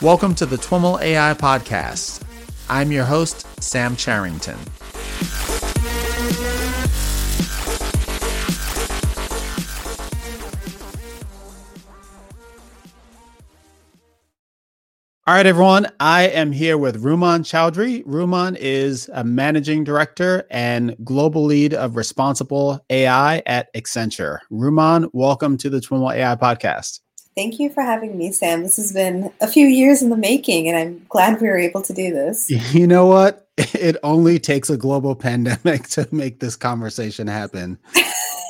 Welcome to the TWIML AI Podcast. I'm your host, Sam Charrington. All right, everyone. I am here with Rumman Chowdhury. Rumman is a managing director and global lead of responsible AI at Accenture. Rumman, welcome to the TWIML AI podcast. Thank you for having me, Sam. This has been a few years in the making, and I'm glad we were able to do this. You know what? It only takes a global pandemic to make this conversation happen.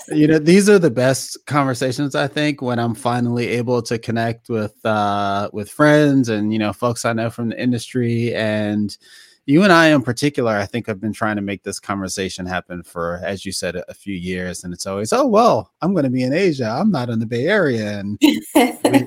you know, these are the best conversations I think when I'm finally able to connect with uh with friends and you know folks I know from the industry and you and I in particular, I think I've been trying to make this conversation happen for, as you said, a, few years. And it's always, oh, well, I'm going to be in Asia. I'm not in the Bay Area. And we,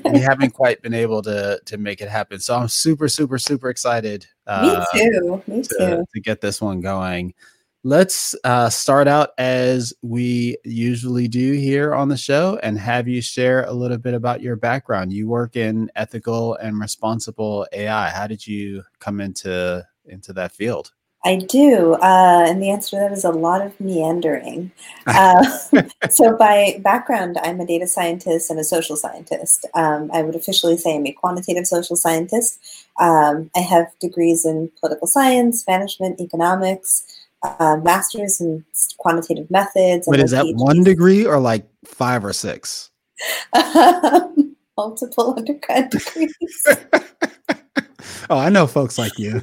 we, haven't quite been able to, to make it happen. So I'm super, super, super excited. Uh, Me too. Me to, too. To get this one going. Let's uh, start out as we usually do here on the show and have you share a little bit about your background. You work in ethical and responsible AI. How did you come into into that field? I do, uh, and the answer to that is a lot of meandering. Uh, so, by background, I'm a data scientist and a social scientist. Um, I would officially say I'm a quantitative social scientist. Um, I have degrees in political science, management, economics, uh, masters in quantitative methods. Wait, is that PhD. one degree or like five or six? multiple undergrad degrees. oh, I know folks like you.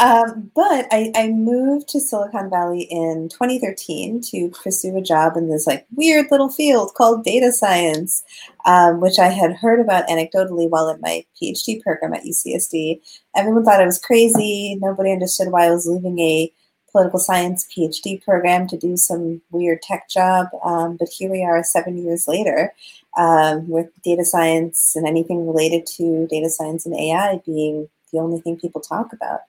Um, but I, I, moved to Silicon Valley in 2013 to pursue a job in this like weird little field called data science, um, which I had heard about anecdotally while in my PhD program at UCSD. Everyone thought I was crazy. Nobody understood why I was leaving a political science PhD program to do some weird tech job. Um, but here we are seven years later um, with data science and anything related to data science and AI being the only thing people talk about.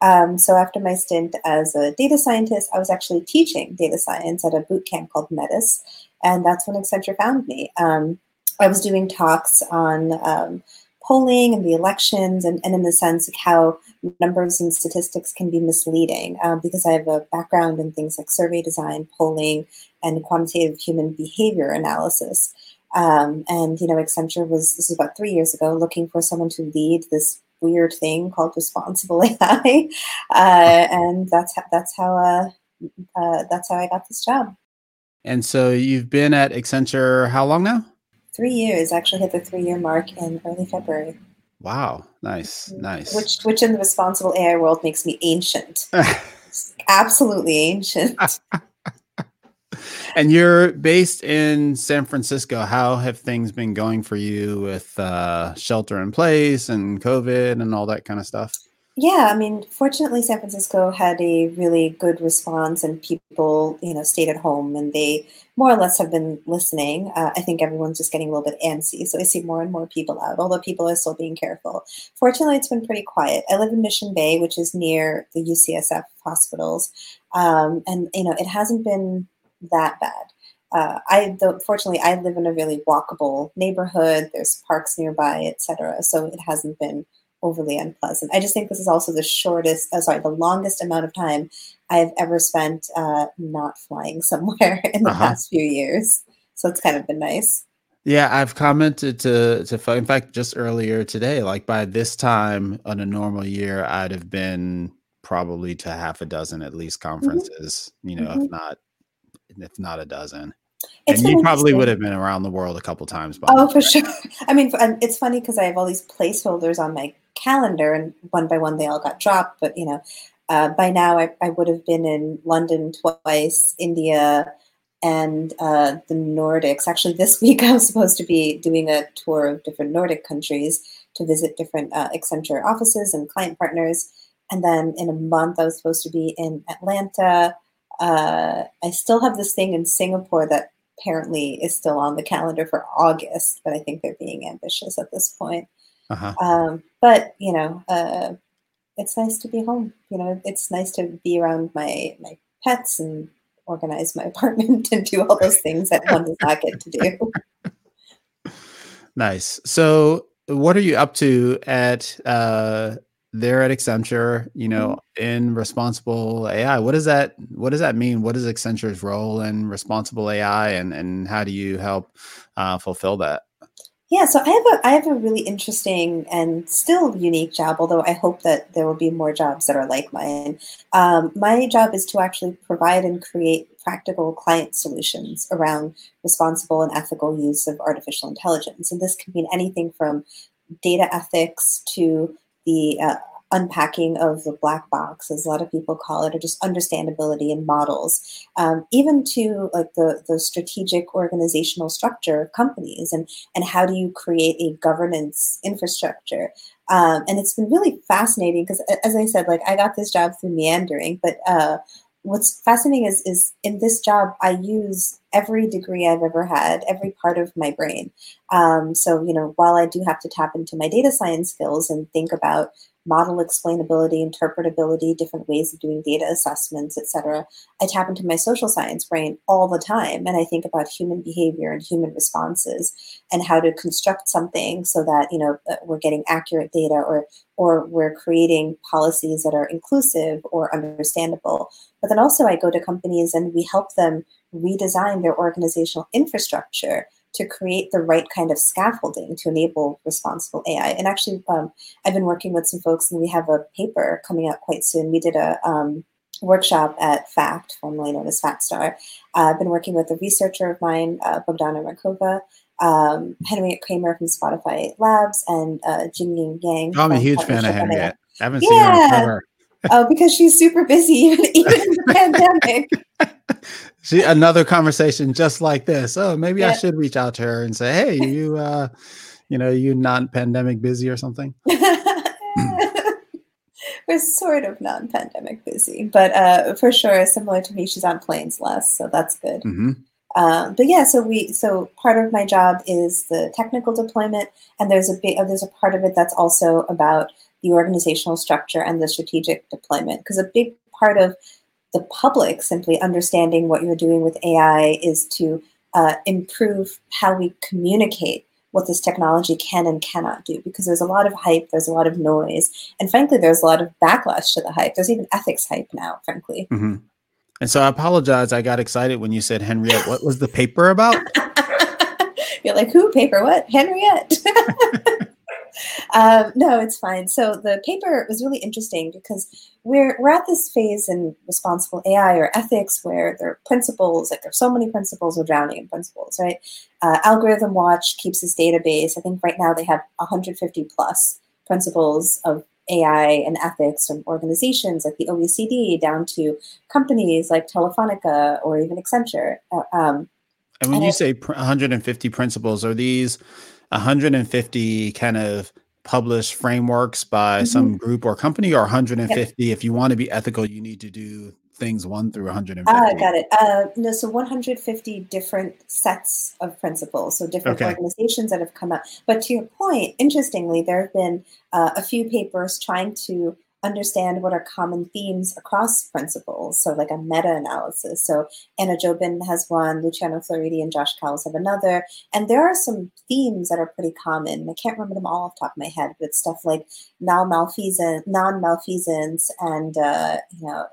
Um, so after my stint as a data scientist, I was actually teaching data science at a boot camp called Metis, and that's when Accenture found me. Um, I was doing talks on um, polling and the elections, and, and in the sense of how numbers and statistics can be misleading, um, because I have a background in things like survey design, polling, and quantitative human behavior analysis. Um, and you know, Accenture was this was about three years ago, looking for someone to lead this weird thing called responsible AI, uh, and that's how, that's how uh, uh, that's how I got this job. And so you've been at Accenture how long now? Three years. Actually, hit the three year mark in early February. Wow, nice, mm-hmm. nice. Which which in the responsible AI world makes me ancient. Absolutely ancient. and you're based in San Francisco. How have things been going for you with uh, shelter in place and COVID and all that kind of stuff? Yeah, I mean, fortunately, San Francisco had a really good response, and people, you know, stayed at home, and they more or less have been listening. Uh, I think everyone's just getting a little bit antsy, so I see more and more people out, although people are still being careful. Fortunately, it's been pretty quiet. I live in Mission Bay, which is near the UCSF hospitals, um, and you know, it hasn't been that bad. Uh, I though, fortunately I live in a really walkable neighborhood. There's parks nearby, etc. So it hasn't been overly unpleasant. I just think this is also the shortest, uh, sorry, the longest amount of time I've ever spent uh, not flying somewhere in the uh-huh. past few years. So it's kind of been nice. Yeah, I've commented to to in fact just earlier today. Like by this time on a normal year, I'd have been probably to half a dozen at least mm-hmm. conferences. Mm-hmm. You know, mm-hmm. if not if not a dozen. It's and you probably would have been around the world a couple times. oh, for sure. I mean, it's funny because I have all these placeholders on my calendar, and one by one they all got dropped. But you know, uh, by now I, I, would have been in London twice, India, and uh, the Nordics. Actually, this week I was supposed to be doing a tour of different Nordic countries to visit different uh, Accenture offices and client partners. And then in a month, I was supposed to be in Atlanta, uh, I still have this thing in Singapore that apparently is still on the calendar for August, but I think they're being ambitious at this point. Uh-huh. Um, but you know, uh, it's nice to be home. You know, it's nice to be around my my pets and organize my apartment and do all those things that one does not get to do. Nice. So, what are you up to at uh, there at Accenture? You know, mm-hmm. in responsible AI. What does that What does that mean? What is Accenture's role in responsible AI, and and how do you help uh, fulfill that? Yeah, so I have a I have a really interesting and still unique job, although I hope that there will be more jobs that are like mine. Um, my job is to actually provide and create practical client solutions around responsible and ethical use of artificial intelligence, and this can mean anything from data ethics to the uh, unpacking of the black box, as a lot of people call it, or just understandability in models, um, even to like the, the strategic organizational structure of companies and, and how do you create a governance infrastructure. Um, and it's been really fascinating because, as I said, like I got this job through meandering, but uh, what's fascinating is is in this job I use every degree I've ever had, every part of my brain. Um, so you know, while I do have to tap into my data science skills and think about model explainability, interpretability, different ways of doing data assessments, etc. I tap into my social science brain all the time and I think about human behavior and human responses and how to construct something so that, you know, we're getting accurate data or or we're creating policies that are inclusive or understandable. But then also I go to companies and we help them redesign their organizational infrastructure to create the right kind of scaffolding to enable responsible AI. And actually, um, I've been working with some folks, and we have a paper coming out quite soon. We did a um, workshop at FAccT, formerly known as FAT*. Uh, I've been working with a researcher of mine, uh, Bogdana Rakova, um, Henriette Cramer from Spotify Labs, and uh, Jingying Yang. I'm a huge fan of Henriette. I haven't yeah. seen her forever. Oh, because she's super busy, even, even in the pandemic. See another conversation just like this. Oh, maybe yeah. I should reach out to her and say, "Hey, you, uh, you know, you non-pandemic busy or something." We're sort of non-pandemic busy, but uh, for sure, similar to me, she's on planes less, so that's good. Mm-hmm. Um, but yeah, so we so part of my job is the technical deployment, and there's a big there's a part of it that's also about the organizational structure and the strategic deployment because a big part of the public simply understanding what you're doing with AI is to uh, improve how we communicate what this technology can and cannot do because there's a lot of hype, there's a lot of noise, and frankly, there's a lot of backlash to the hype. There's even ethics hype now, frankly. Mm-hmm. And so I apologize. I got excited when you said Henriette. What was the paper about? You're like, who paper? What? Henriette. um, no, it's fine. So the paper was really interesting because we're we're at this phase in responsible AI or ethics where there are principles, like there's so many principles, we're drowning in principles, right? Uh, Algorithm Watch keeps this database. I think right now they have 150 plus principles of AI and ethics from organizations like the OECD down to companies like Telefonica or even Accenture. Uh, um, and when and you it, say 150 principles, are these 150 kind of published frameworks by mm-hmm. some group or company or 150 yep. if you want to be ethical you need to do things 1 through 150 ah got it uh, no so 150 different sets of principles so different okay. organizations that have come up but to your point interestingly there have been uh, a few papers trying to understand what are common themes across principles. So, like a meta analysis. So, Anna Jobin has one, Luciano Floridi and Josh Cowls have another. And there are some themes that are pretty common. I can't remember them all off the top of my head, but stuff like non malfeasance, and uh, you know,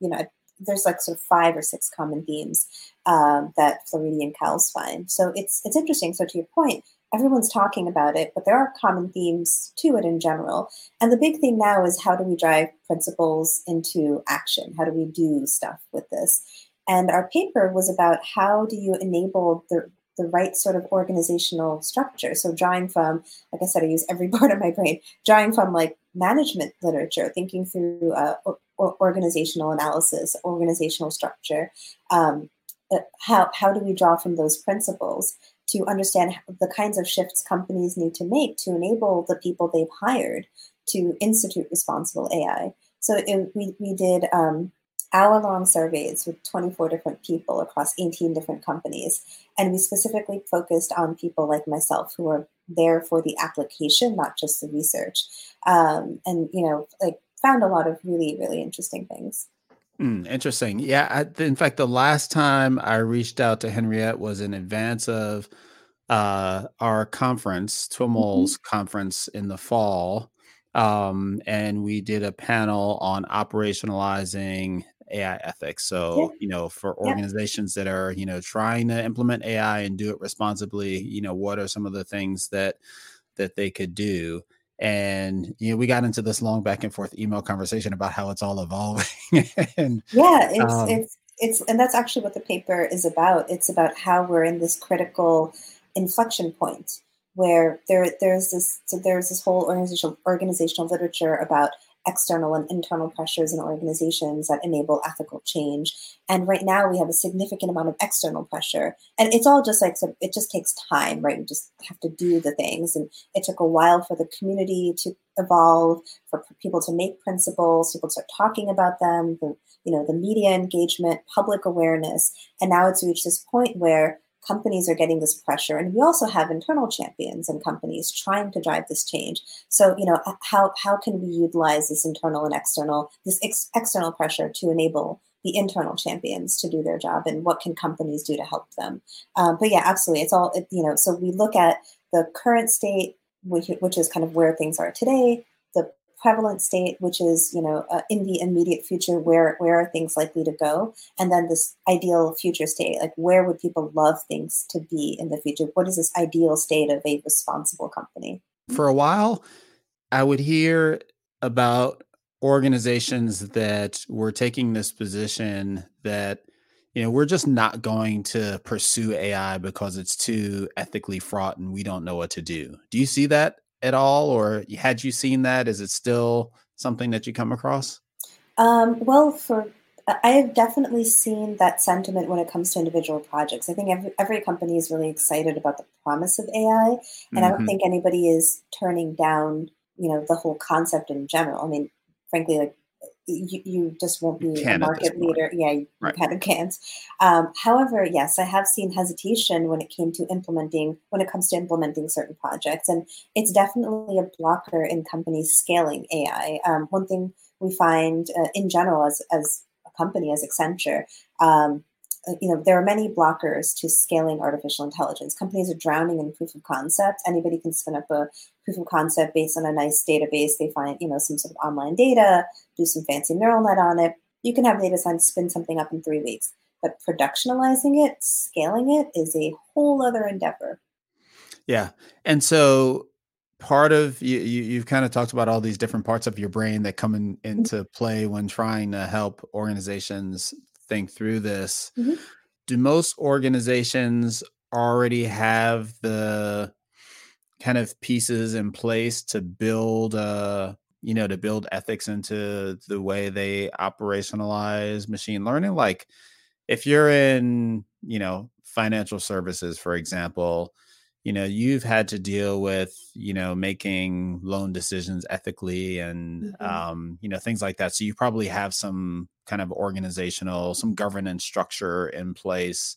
you know, there's like sort of five or six common themes um, that Floridi and Cowls find. So it's it's interesting. So to your point, everyone's talking about it, but there are common themes to it in general. And the big thing now is how do we drive principles into action? How do we do stuff with this? And our paper was about how do you enable the the right sort of organizational structure. So drawing from, like I said, I use every part of my brain, drawing from like management literature, thinking through uh, organizational analysis, organizational structure. Um, uh, how, how do we draw from those principles to understand the kinds of shifts companies need to make to enable the people they've hired to institute responsible AI. So it, we, we did um, hour long surveys with 24 different people across 18 different companies. And we specifically focused on people like myself who are there for the application, not just the research. Um, and, you know, like found a lot of really, really interesting things. Mm, interesting. Yeah. I, in fact, the last time I reached out to Henriette was in advance of uh, our conference, TWIML's mm-hmm. conference in the fall, um, and we did a panel on operationalizing AI ethics. So, yeah. you know, for organizations yeah. that are, you know, trying to implement AI and do it responsibly, you know, what are some of the things that that they could do? And you know, we got into this long back and forth email conversation about how it's all evolving. and yeah, it's um, it's it's and that's actually what the paper is about. It's about how we're in this critical inflection point where there there's this so there's this whole organizational organizational literature about external and internal pressures in organizations that enable ethical change. And right now we have a significant amount of external pressure. And it's all just like, it just takes time, right? We just have to do the things. And it took a while for the community to evolve, for people to make principles, people start talking about them, the, you know, the media engagement, public awareness. And now it's reached this point where companies are getting this pressure and we also have internal champions and companies trying to drive this change. So you know how how can we utilize this internal and external this ex- external pressure to enable the internal champions to do their job and what can companies do to help them? Um, but yeah absolutely it's all it, you know so we look at the current state which, which is kind of where things are today prevalent state, which is you know uh, in the immediate future, where where are things likely to go, and then this ideal future state, like where would people love things to be in the future? What is this ideal state of a responsible company? For a while, I would hear about organizations that were taking this position that you know we're just not going to pursue AI because it's too ethically fraught and we don't know what to do. Do you see that at all, or had you seen that? Is it still something that you come across? Um, well, for I have definitely seen that sentiment when it comes to individual projects. I think every, every company is really excited about the promise of AI, and mm-hmm. I don't mm-hmm. think anybody is turning down, you know, the whole concept in general. I mean, frankly, like you, you just won't be a market leader. Yeah, you right. kind of can't. Um, however, yes, I have seen hesitation when it came to implementing, when it comes to implementing certain projects. And it's definitely a blocker in companies scaling AI. Um, one thing we find uh, in general as, as a company, as Accenture, um, uh, you know, there are many blockers to scaling artificial intelligence. Companies are drowning in proof of concept. Anybody can spin up a proof of concept based on a nice database. They find, you know, some sort of online data, do some fancy neural net on it. You can have data science spin something up in three weeks. But productionalizing it, scaling it is a whole other endeavor. Yeah. And so part of you, you have kind of talked about all these different parts of your brain that come in, mm-hmm. into play when trying to help organizations think through this. Mm-hmm. Do most organizations already have the kind of pieces in place to build uh you know to build ethics into the way they operationalize machine learning like if you're in you know financial services for example you know you've had to deal with you know making loan decisions ethically and mm-hmm. um you know things like that so you probably have some kind of organizational some governance structure in place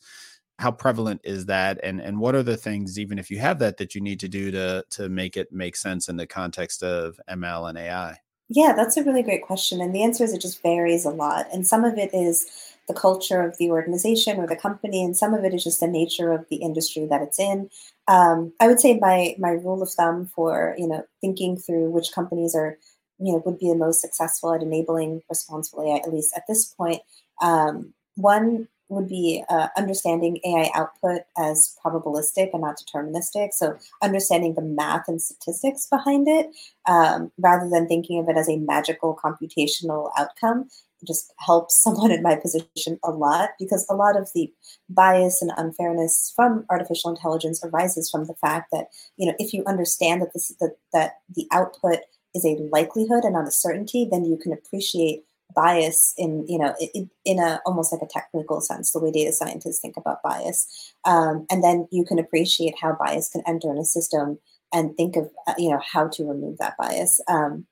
how prevalent is that? And and what are the things even if you have that that you need to do to to make it make sense in the context of ml and ai yeah that's a really great question and the answer is it just varies a lot and some of it is the culture of the organization or the company and some of it is just the nature of the industry that it's in. Um, i would say my my rule of thumb for you know thinking through which companies are you know would be the most successful at enabling responsible ai at least at this point um, one would be uh, understanding AI output as probabilistic and not deterministic. So, understanding the math and statistics behind it um, rather than thinking of it as a magical computational outcome just helps someone in my position a lot because a lot of the bias and unfairness from artificial intelligence arises from the fact that you know if you understand that this that, that the output is a likelihood and not a certainty then you can appreciate bias in you know in, in a almost like a technical sense the way data scientists think about bias. Um, and then you can appreciate how bias can enter in a system and think of uh, you know how to remove that bias. Um,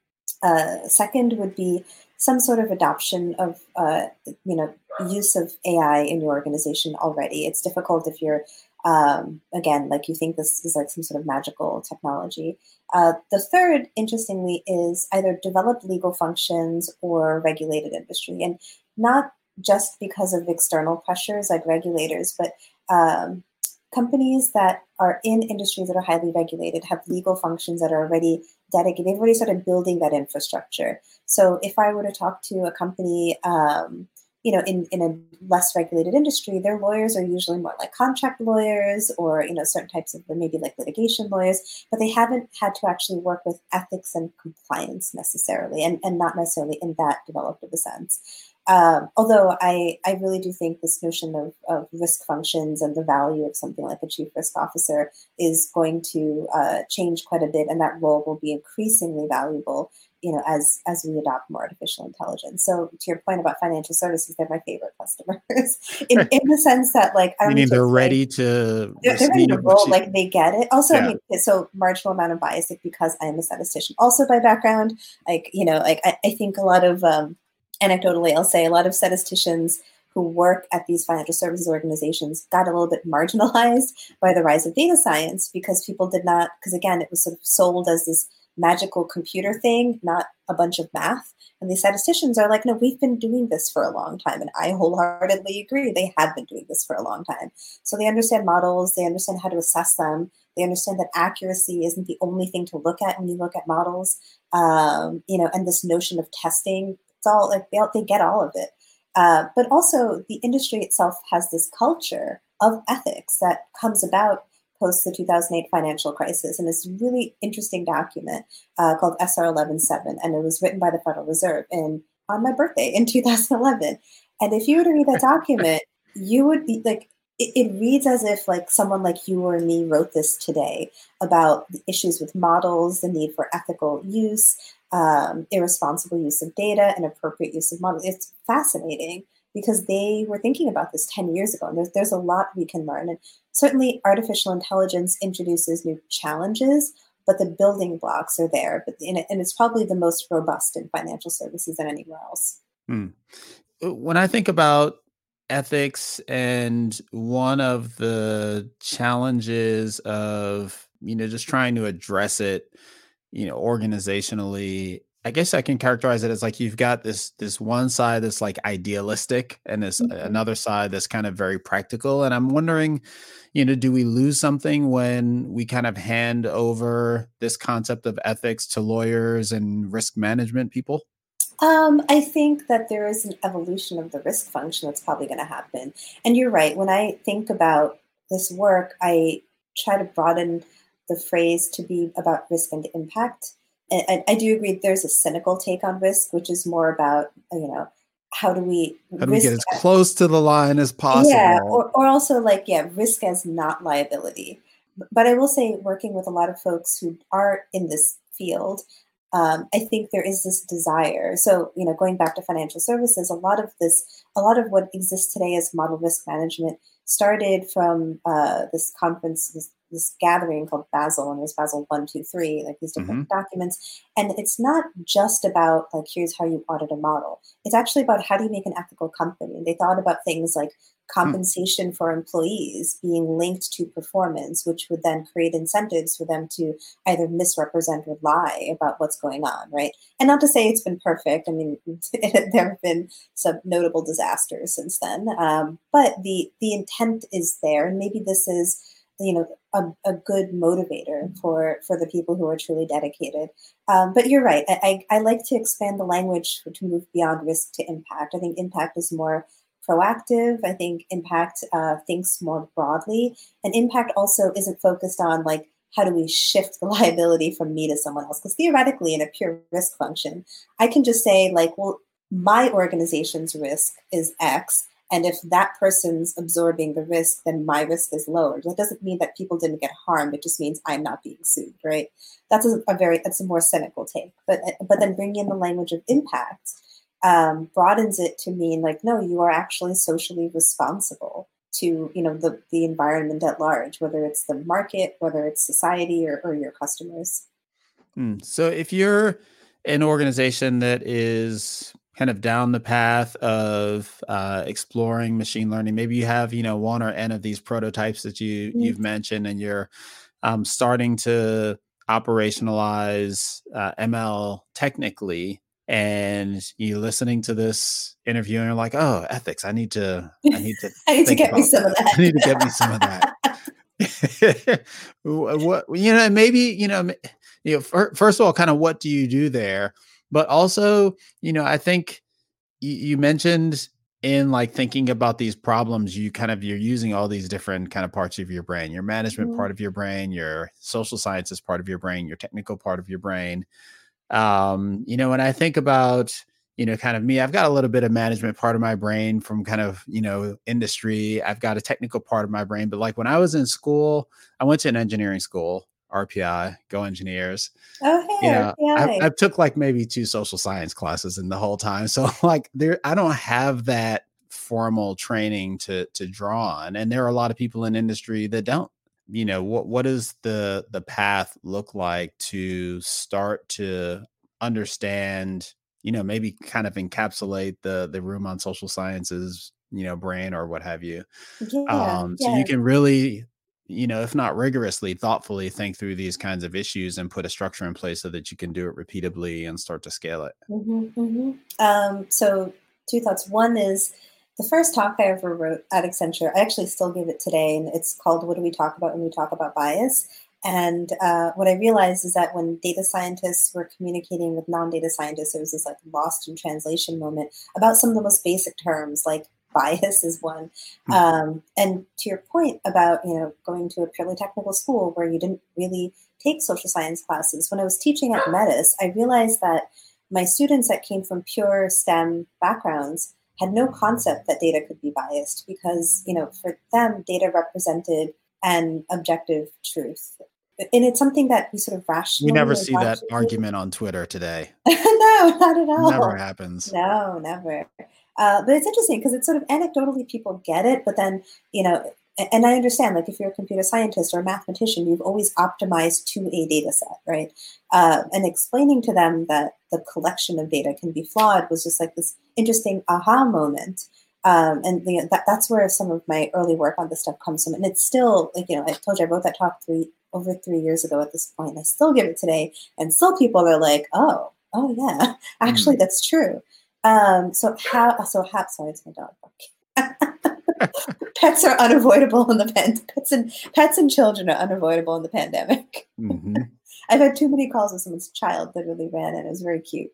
uh, second would be some sort of adoption of uh, you know use of ai in your organization already. It's difficult if you're um, again, like you think this is like some sort of magical technology. Uh, the third, interestingly, is either developed legal functions or regulated industry, and not just because of external pressures like regulators, but um, companies that are in industries that are highly regulated have legal functions that are already dedicated. They've already started building that infrastructure. So if I were to talk to a company, um, you know, in, in a less regulated industry, their lawyers are usually more like contract lawyers or, you know, certain types of maybe like litigation lawyers, but they haven't had to actually work with ethics and compliance necessarily, and, and not necessarily in that developed of a sense. Um, although I, I really do think this notion of, of risk functions and the value of something like a chief risk officer is going to uh, change quite a bit, and that role will be increasingly valuable. You know, as as we adopt more artificial intelligence. So, to your point about financial services, they're my favorite customers in, in the sense that, like, I mean, they're ready to they're, they're ready to roll, like they get it. Also, yeah. I mean, so marginal amount of bias like, because I am a statistician. Also, by background, like you know, like I, I think a lot of um, anecdotally, I'll say a lot of statisticians who work at these financial services organizations got a little bit marginalized by the rise of data science because people did not, because again, it was sort of sold as this magical computer thing, not a bunch of math. And the statisticians are like, no, we've been doing this for a long time. And I wholeheartedly agree. They have been doing this for a long time. So they understand models, they understand how to assess them, they understand that accuracy isn't the only thing to look at when you look at models. Um, you know, and this notion of testing it's all like they, they get all of it. Uh, but also, the industry itself has this culture of ethics that comes about post the 2008 financial crisis. And it's a really interesting document uh, called SR 117. And it was written by the Federal Reserve in, on my birthday in 2011. And if you were to read that document, you would be like, it, it reads as if like someone like you or me wrote this today about the issues with models, the need for ethical use, um, irresponsible use of data, and appropriate use of models. It's fascinating because they were thinking about this 10 years ago, and there's, there's a lot we can learn. And certainly, artificial intelligence introduces new challenges, but the building blocks are there. But it, and it's probably the most robust in financial services than anywhere else. Hmm. Uh, when I think about ethics and one of the challenges of you know just trying to address it you know, organizationally, I guess I can characterize it as like you've got this this one side that's like idealistic and this mm-hmm. another side that's kind of very practical. And I'm wondering, you know, do we lose something when we kind of hand over this concept of ethics to lawyers and risk management people? Um, I think that there is an evolution of the risk function that's probably going to happen. And you're right. When I think about this work, I try to broaden the phrase to be about risk and impact. And I, I do agree there's a cynical take on risk, which is more about, you know, how do we how do we get as as, close to the line as possible? Yeah, or, or also like, yeah, risk as not liability. But I will say, working with a lot of folks who are in this field, um, I think there is this desire. So, you know, going back to financial services, a lot of this, a lot of what exists today as model risk management started from uh, this conference, this this gathering called Basel, and it was Basel one, two, three, like these different mm-hmm. documents. And it's not just about like here's how you audit a model. It's actually about how do you make an ethical company. And They thought about things like. Compensation for employees being linked to performance, which would then create incentives for them to either misrepresent or lie about what's going on, right? And not to say it's been perfect. I mean, there have been some notable disasters since then, um, but the the intent is there, and maybe this is you know a, a, good motivator for for the people who are truly dedicated. Um, but you're right. I, I, I, like to expand the language to move beyond risk to impact. I think impact is more proactive i think impact uh, thinks more broadly and impact also isn't focused on like how do we shift the liability from me to someone else because theoretically in a pure risk function i can just say like well my organization's risk is x and if that person's absorbing the risk, then my risk is lowered. That doesn't mean that people didn't get harmed. It just means I'm not being sued, right? That's a, a very that's a more cynical take. But but then bringing in the language of impact um, broadens it to mean like, no, you are actually socially responsible to you know the the environment at large, whether it's the market, whether it's society, or, or your customers. Mm. So if you're an organization that is kind of down the path of uh, exploring machine learning maybe you have you know one or n of these prototypes that you mm-hmm. you've mentioned and you're um, starting to operationalize uh, ml technically and you're listening to this interview and you're like oh ethics i need to i need to i need to get me some that. of that i need to get me some of that what you know, maybe you know, you know. First of all, kind of what do you do there? But also, you know, I think you, you mentioned in like thinking about these problems you kind of you're using all these different kind of parts of your brain your management mm-hmm. part of your brain your social sciences part of your brain your technical part of your brain um you know when i think about you know kind of me i've got a little bit of management part of my brain from kind of you know industry i've got a technical part of my brain but like when i was in school i went to an engineering school RPI, Go Engineers. Oh, hey, yeah. I, I, took like maybe two social science classes in the whole time. So like there, I don't have that formal training to to draw on, and there are a lot of people in industry that don't. You know what? What does the the path look like to start to understand? You know, maybe kind of encapsulate the the Rumman social sciences you know brain or what have you yeah, um so you can really you know, if not rigorously, thoughtfully think through these kinds of issues and put a structure in place so that you can do it repeatably and start to scale it. Mm-hmm, mm-hmm. Um, so, two thoughts. One is the first talk I ever wrote at Accenture, I actually still give it today, and it's called What Do We Talk About When We Talk About Bias? And uh, what I realized is that when data scientists were communicating with non data scientists, there was this like lost in translation moment about some of the most basic terms like bias is one. Hmm. Um, and to your point about you know going to a purely technical school where you didn't really take social science classes, when I was teaching at Metis, I realized that my students that came from pure STEM backgrounds had no concept that data could be biased because you know for them data represented an objective truth and it's something that we sort of rationally. We never see that argument on Twitter today. no, not at all. Never happens. No, never. Uh, but it's interesting because it's sort of anecdotally people get it, but then, you know, and I understand, like if you're a computer scientist or a mathematician, you've always optimized to a data set, right? Uh, and explaining to them that the collection of data can be flawed was just like this interesting aha moment. Um, and the, that, that's where some of my early work on this stuff comes from. And it's still, like, you know, I told you I wrote that talk three over three years ago at this point. I still give it today. And still people are like, oh, oh yeah, actually mm. that's true. Um, so how? So how? Sorry, it's my dog. pets are unavoidable in the pen. Pets and pets and children are unavoidable in the pandemic. Mm-hmm. I've had too many calls with someone's child that really ran and it was very cute.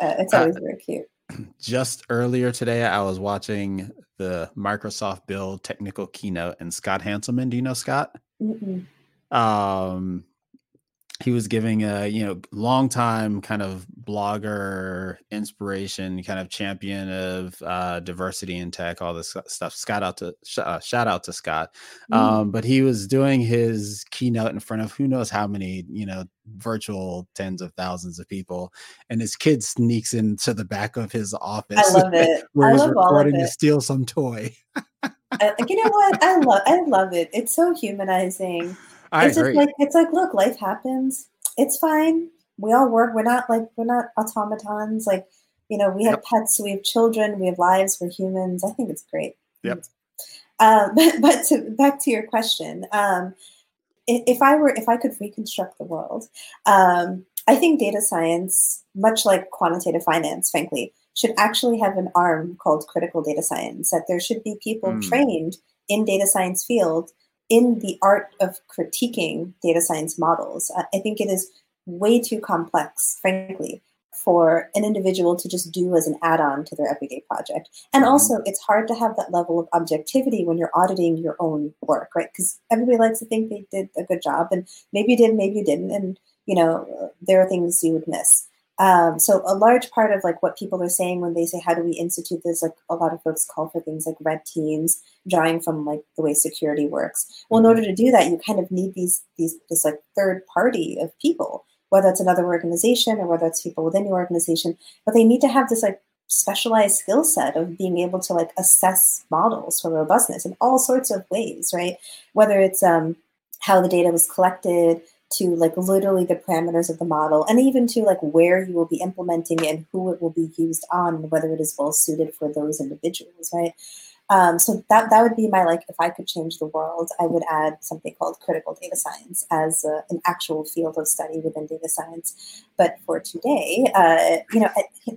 Uh, it's uh, always uh, very cute. Just earlier today, I was watching the Microsoft Build technical keynote, and Scott Hanselman. Do you know Scott? Mm-mm. Um, he was giving a you know long time kind of blogger inspiration kind of champion of uh, diversity in tech all this stuff. Scott out to uh, shout out to scott. Mm. um, but he was doing his keynote in front of who knows how many you know virtual tens of thousands of people. And his kid sneaks into the back of his office I love it. where I he's recording to steal some toy. Uh, you know what? I love i love it. It's so humanizing I it's agree. just like it's like, look, life happens. It's fine. We all work. We're not like we're not automatons. Like, you know, we have yep. pets, we have children, we have lives, we're humans. I think it's great. Yep. Um, but but to, back to your question, um, if, if, I were if I could reconstruct the world, um, I think data science, much like quantitative finance, frankly, should actually have an arm called critical data science. That there should be people mm. trained in data science field in the art of critiquing data science models. I think it is way too complex, frankly, for an individual to just do as an add on to their everyday project. And mm-hmm. also, it's hard to have that level of objectivity when you're auditing your own work, right? Because everybody likes to think they did a good job, and maybe you did, maybe you didn't. And, you know, there are things you would miss. Um, so a large part of like what people are saying when they say how do we institute this, like a lot of folks call for things like red teams, drawing from like the way security works. Well, in order to do that, you kind of need these these this like third party of people, whether it's another organization or whether it's people within your organization, but they need to have this like specialized skill set of being able to like assess models for robustness in all sorts of ways, right? Whether it's um, how the data was collected, to like literally the parameters of the model and even to like where you will be implementing and who it will be used on whether it is well suited for those individuals right Um, so that that would be my like if I could change the world, I would add something called critical data science as a, an actual field of study within data science. But for today, uh, you know,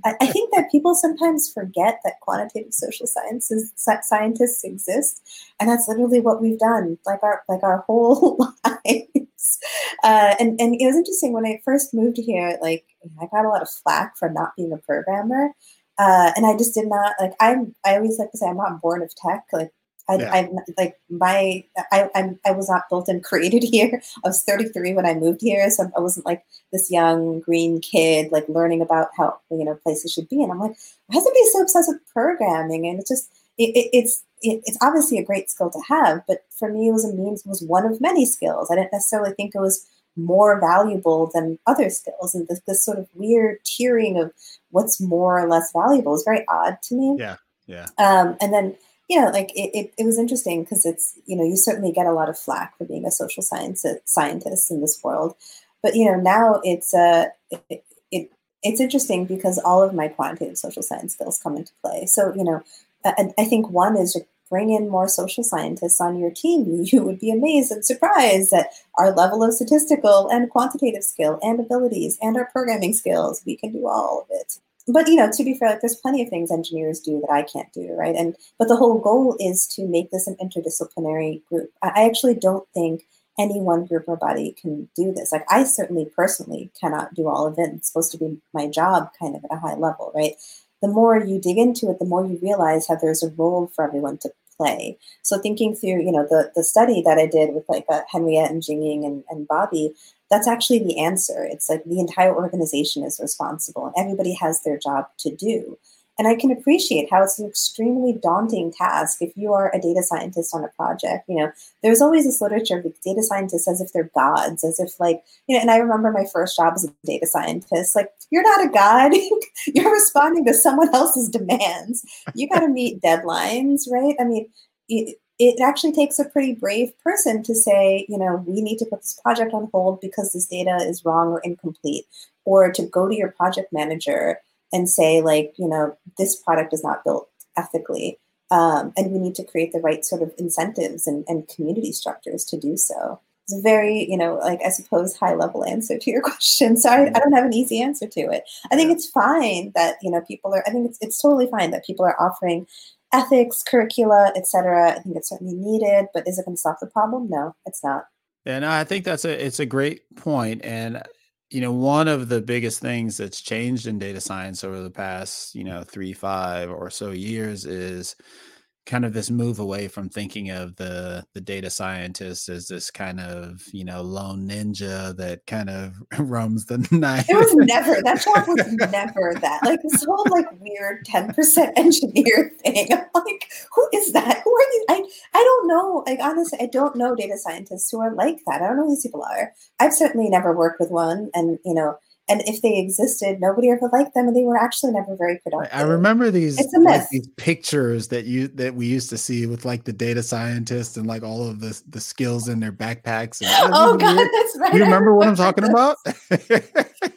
I, I, think that people sometimes forget that quantitative social sciences scientists exist, and that's literally what we've done, like our like our whole lives. Uh, and and it was interesting when I first moved here. Like I got a lot of flack for not being a programmer. Uh, and I just did not like. I'm. I always like to say I'm not born of tech. Like I, yeah. I like my. I I'm, I was not built and created here. I was 33 when I moved here, so I wasn't like this young green kid like learning about how you know places should be. And I'm like, why it be so obsessed with programming? And it's just it, it, it's it, it's obviously a great skill to have, but for me, it was a means. It was one of many skills. I didn't necessarily think it was more valuable than other skills and this, this, sort of weird tiering of what's more or less valuable is very odd to me. Yeah yeah. Um, and then you know like it, it, it was interesting because it's you know you certainly get a lot of flack for being a social science scientist in this world. But you know now it's uh, it, it it's interesting because all of my quantitative social science skills come into play. So you know I, I think one is bring in more social scientists on your team. You would be amazed and surprised at our level of statistical and quantitative skill and abilities and our programming skills. We can do all of it. But you know, to be fair, like there's plenty of things engineers do that I can't do, right? And but the whole goal is to make this an interdisciplinary group. I actually don't think any one group or body can do this. Like I certainly personally cannot do all of it. It's supposed to be my job kind of at a high level, right? the more you dig into it, the more you realize how there's a role for everyone to play. So thinking through, you know, the the study that I did with like uh, Henriette and Jingying and, and Bobby, that's actually the answer. It's like the entire organization is responsible and everybody has their job to do. And I can appreciate how it's an extremely daunting task if you are a data scientist on a project. You know, there's always this literature of data scientists as if they're gods, as if like, you know, and I remember my first job as a data scientist, like, you're not a god. you're responding to someone else's demands. You got to meet deadlines, right? I mean, it, it actually takes a pretty brave person to say, you know, we need to put this project on hold because this data is wrong or incomplete, or to go to your project manager and say like you know this product is not built ethically um, and we need to create the right sort of incentives and, and community structures to do so. It's a very you know like i suppose high level answer to your question. Sorry i don't have an easy answer to it. I think it's fine that you know people are i think it's, it's totally fine that people are offering ethics curricula etc i think it's certainly needed but is it going to solve the problem? No it's not. And i think that's a it's a great point and you know, one of the biggest things that's changed in data science over the past, you know, three, five or so years is kind of this move away from thinking of the the data scientist as this kind of you know lone ninja that kind of roams the night. It was never that job was never that. Like this whole like weird ten percent engineer thing. I'm like, who is that? Who are these? I I don't know. Like honestly, I don't know data scientists who are like that. I don't know who these people are. I've certainly never worked with one, and you know and if they existed, nobody ever liked them, and they were actually never very productive. I remember these, it's a myth. Like, these pictures that you that we used to see with like the data scientists and like all of the the skills in their backpacks. And, oh God, weird. that's right. You remember what I'm talking about?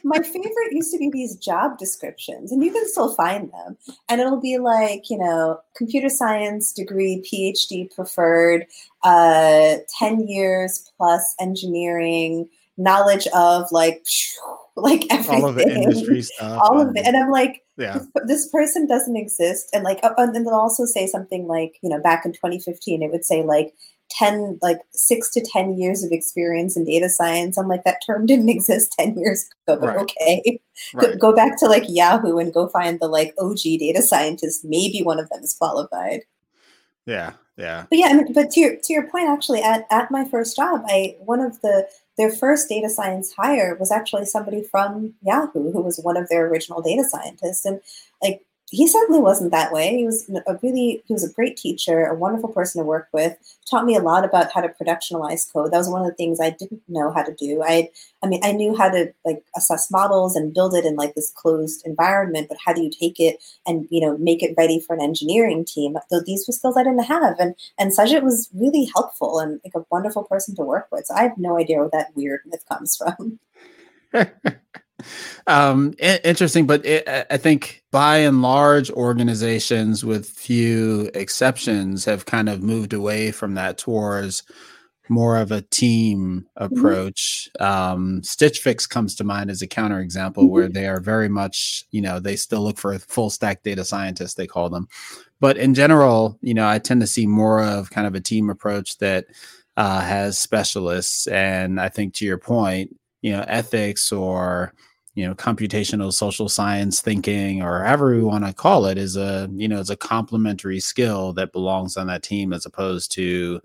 My favorite used to be these job descriptions, and you can still find them. And it'll be like you know, computer science degree, PhD preferred, uh, ten years plus engineering knowledge of like like everything, all of the industry stuff, all of it, and I'm like, yeah, this, person doesn't exist, and like, and then they'll also say something like, you know, back in 2015, it would say like 10 like 6 to 10 years of experience in data science. I'm like that term didn't exist 10 years ago but right. okay. Right. go back to like yahoo and go find the like og data scientist. Maybe one of them is qualified. Yeah yeah. But yeah I mean, but to your to your point actually at, at my first job i one of the their first data science hire was actually somebody from Yahoo who was one of their original data scientists. And like he certainly wasn't that way. He was a really he was a great teacher, a wonderful person to work with. Taught me a lot about how to productionalize code. That was one of the things I didn't know how to do. I I mean I knew how to like assess models and build it in like this closed environment, but how do you take it and you know make it ready for an engineering team? Though these were skills I didn't have, and and Sajid was really helpful and like a wonderful person to work with. So I have no idea where that weird myth comes from. um, interesting, but it, I think by and large, organizations, with few exceptions, have kind of moved away from that towards more of a team mm-hmm. approach. Mm-hmm. Um, Stitch Fix comes to mind as a counterexample mm-hmm. where they are very much, you know, they still look for full stack data scientists, they call them. But in general, you know, I tend to see more of kind of a team approach that uh, has specialists. And I think to your point, you know, ethics or you know computational social science thinking or however we want to call it is a you know it's a complementary skill that belongs on that team as opposed to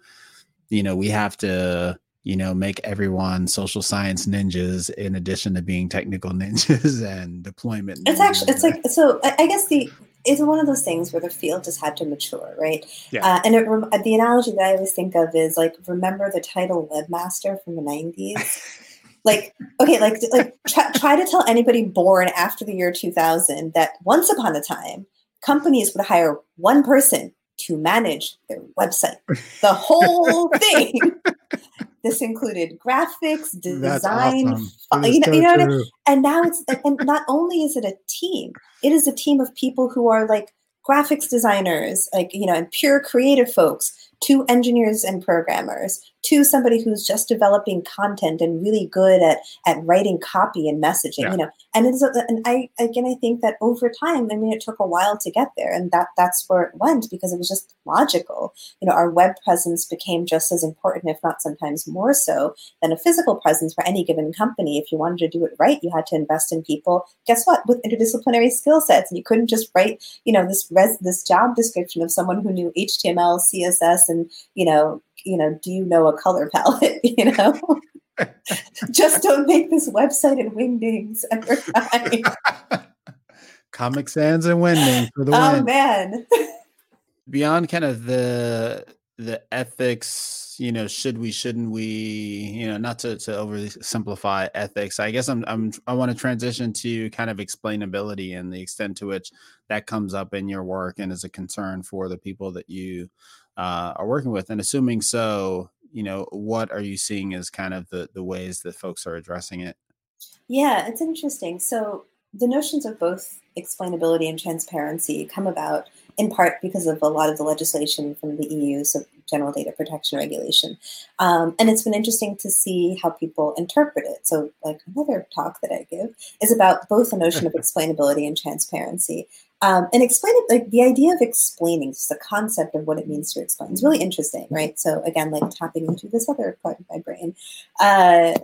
you know we have to you know make everyone social science ninjas in addition to being technical ninjas and deployment it's actually it's like so i guess the it's one of those things where the field just had to mature, right? Yeah. Uh, and it, the analogy that I always think of is like, remember the title webmaster from the 90s? like okay like like try, try to tell anybody born after the year 2000 that once upon a time companies would hire one person to manage their website the whole thing this included graphics design awesome. you know, so you know I mean? and now it's and not only is it a team it is a team of people who are like graphics designers like you know and pure creative folks to engineers and programmers to somebody who's just developing content and really good at at writing copy and messaging yeah. you know? And it's and i again i think that over time i mean it took a while to get there and that that's where it went because it was just logical. You know our web presence became just as important if not sometimes more so than a physical presence for any given company. If you wanted to do it right you had to invest in people. Guess what? With interdisciplinary skill sets and you couldn't just write you know this res this job description of someone who knew html css and you know you know, do you know a color palette? You know, just don't make this website in Wingdings every time. Comic Sans and Wingdings for the oh, win. Oh man! Beyond kind of the the ethics, you know, should we, shouldn't we, you know, not to to overly simplify ethics. I guess I'm I'm I want to transition to kind of explainability and the extent to which that comes up in your work and is a concern for the people that you uh, are working with. And assuming so, you know, what are you seeing as kind of the the ways that folks are addressing it? Yeah, it's interesting. So the notions of both explainability and transparency come about in part because of a lot of the legislation from the EU, so General Data Protection Regulation. Um, and it's been interesting to see how people interpret it. So, like another talk that I give is about both the notion of explainability and transparency. Um, and explain it like the idea of explaining just the concept of what it means to explain is really interesting right? So again like tapping into this other part of my brain. Uh,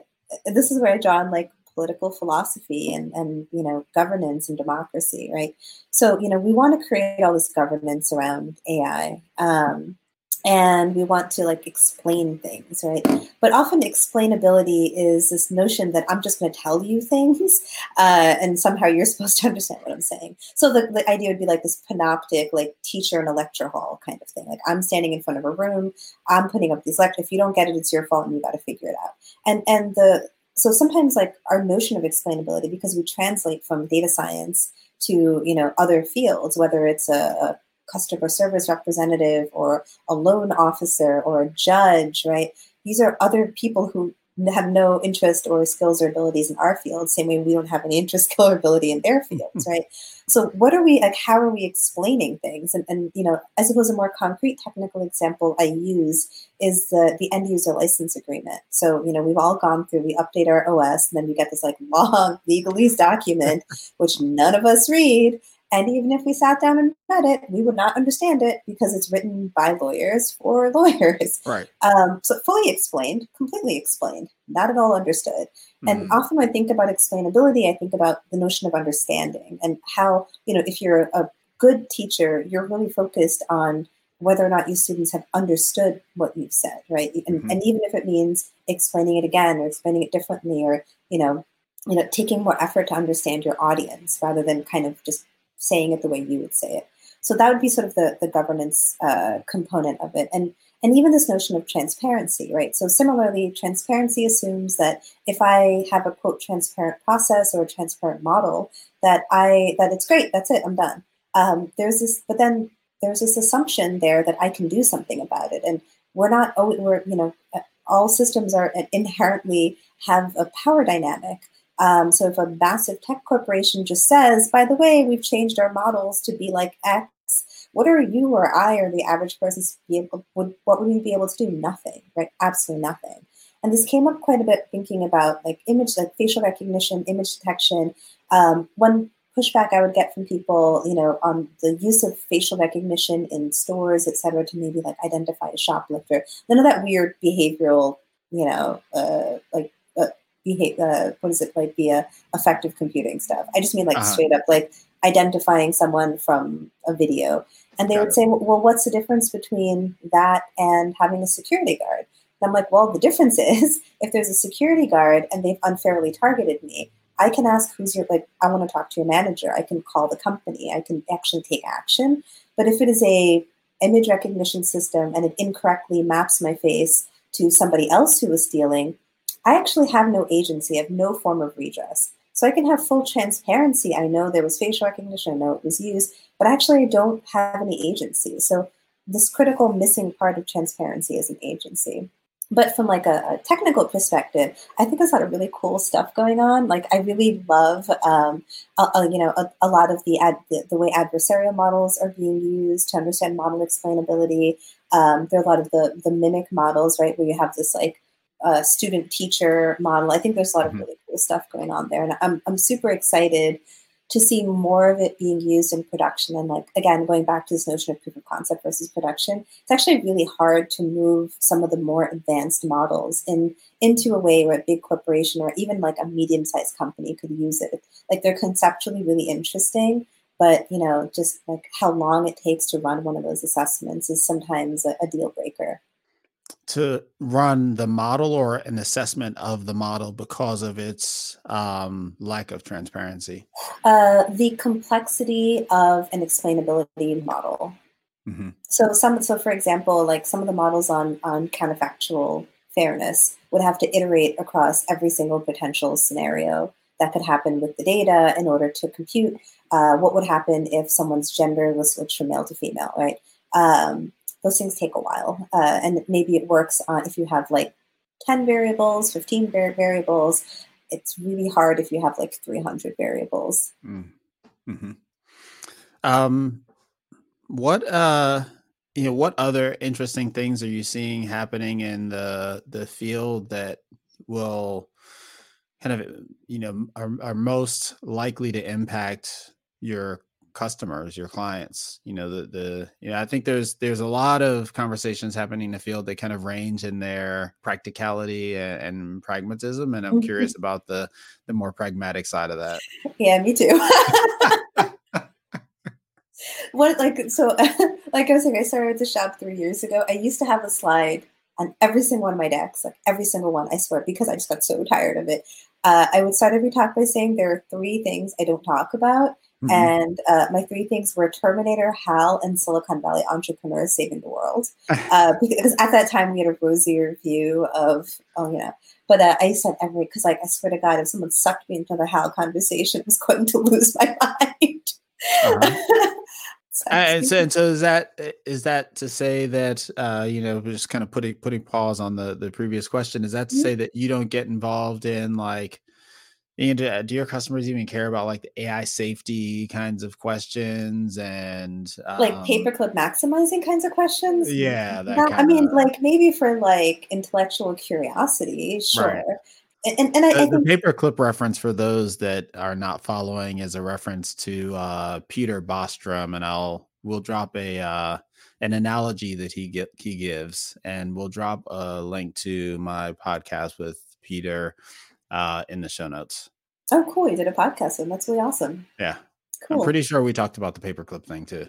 this is where i draw on like political philosophy and and you know governance and democracy right? So you know we want to create all this governance around ai um, and we want to like explain things right? But often explainability is this notion that i'm just going to tell you things uh, and somehow you're supposed to understand what i'm saying. So the, the idea would be like this panoptic like teacher in a lecture hall kind of thing. Like i'm standing in front of a room i'm putting up these lectures if you don't get it it's your fault and you got to figure it out. And and the so sometimes like our notion of explainability because we translate from data science to you know other fields whether it's a, a customer service representative or a loan officer or a judge, right? These are other people who have no interest or skills or abilities in our field, same way we don't have any interest, skill, or ability in their mm-hmm. fields, right? So, what are we like? How are we explaining things? And, and you know, I suppose a more concrete technical example I use is the the end user license agreement. So, you know, we've all gone through. We update our OS, and then we get this like long legalese document, which none of us read. And even if we sat down and read it, we would not understand it because it's written by lawyers for lawyers. Right. Um, so fully explained, completely explained, not at all understood. Mm-hmm. And often when I think about explainability, I think about the notion of understanding and how, you know, if you're a good teacher, you're really focused on whether or not your students have understood what you've said, right? And, mm-hmm. and even if it means explaining it again or explaining it differently or, you know, you know, taking more effort to understand your audience rather than kind of just saying it the way you would say it. So that would be sort of the, the governance uh, component of it. And and even this notion of transparency, right? So similarly, transparency assumes that if I have a quote transparent process or a transparent model, that I that it's great, that's it, I'm done. Um, there's this, but then there's this assumption there that I can do something about it, and we're not. Oh, we're you know, all systems are inherently have a power dynamic Um, so if a massive tech corporation just says, by the way, we've changed our models to be like X, what are you or I or the average person be able, would, what would we be able to do? Nothing, right? Absolutely nothing. And this came up quite a bit thinking about like image, like facial recognition, image detection. Um, one pushback I would get from people, you know, on the use of facial recognition in stores, et cetera, to maybe like identify a shoplifter. None of that weird behavioral, you know, uh, like uh, behave. Uh, what is it like? The uh, affective computing stuff. I just mean like uh-huh. straight up like identifying someone from a video. And they Got would it. say, well, what's the difference between that and having a security guard? And I'm like, well, the difference is if there's a security guard and they've unfairly targeted me, I can ask who's your like I want to talk to your manager. I can call the company. I can actually take action. But if it is a image recognition system and it incorrectly maps my face to somebody else who was stealing, I actually have no agency. I have no form of redress. So I can have full transparency. I know there was facial recognition, I know it was used, but actually I don't have any agency. So this critical missing part of transparency is an agency but from like a, a, technical perspective, I think there's a lot of really cool stuff going on. Like I really love, um, a, a, you know, a, lot of the, ad, the, the way adversarial models are being used to understand model explainability. Um, there are a lot of the the mimic models, right, where you have this like uh, student teacher model. I think there's a lot of mm-hmm. really cool stuff going on there, and I'm I'm super excited to see more of it being used in production and like again going back to this notion of proof of concept versus production it's actually really hard to move some of the more advanced models in into a way where a big corporation or even like a medium-sized company could use it like they're conceptually really interesting but you know just like how long it takes to run one of those assessments is sometimes a, a deal breaker to run the model or an assessment of the model because of its um, lack of transparency? Uh, the complexity of an explainability model. Mm-hmm. So some, so for example, like some of the models on on counterfactual fairness would have to iterate across every single potential scenario that could happen with the data in order to compute uh, what would happen if someone's gender was switched from male to female, right? Um, those things take a while. Uh, and maybe it works uh, if you have like 10 variables, 15 variables. It's really hard if you have like 300 variables. Mm. Mm-hmm. Um, what, uh, you know, what other interesting things are you seeing happening in the the field that will kind of you know are, are most likely to impact your customers, your clients. You know, the the you know, I think there's there's a lot of conversations happening in the field that kind of range in their practicality and, and pragmatism, and I'm mm-hmm. curious about the the more pragmatic side of that. Yeah, me too. what like so like I was saying, I started the shop three years ago. I used to have a slide on every single one of my decks, like every single one, I swear, because I just got so tired of it. Uh, I would start every talk by saying there are three things I don't talk about. Mm-hmm. And uh, my three things were Terminator, HAL, and Silicon Valley entrepreneurs saving the world. Uh, because at that time we had a rosier view of, oh, you know, but uh, I said every, because like I swear to God, if someone sucked me into the HAL conversation, I was going to lose my mind. Uh-huh. so, and, so, and so is that is that to say that uh, you know just kind of putting putting pause on the the previous question is that to mm-hmm. say that you don't get involved in like and uh, do your customers even care about like the AI safety kinds of questions and um, like paperclip maximizing kinds of questions? Yeah, I mean, like maybe for like intellectual curiosity, sure. Right. And, and I, the, I think- the paperclip reference for those that are not following is a reference to uh, Peter Bostrom, and I'll we'll drop a uh, an analogy that he get, he gives, and we'll drop a link to my podcast with Peter uh, in the show notes. Oh, cool! You did a podcast, and that's really awesome. Yeah, cool. I'm pretty sure we talked about the paperclip thing too.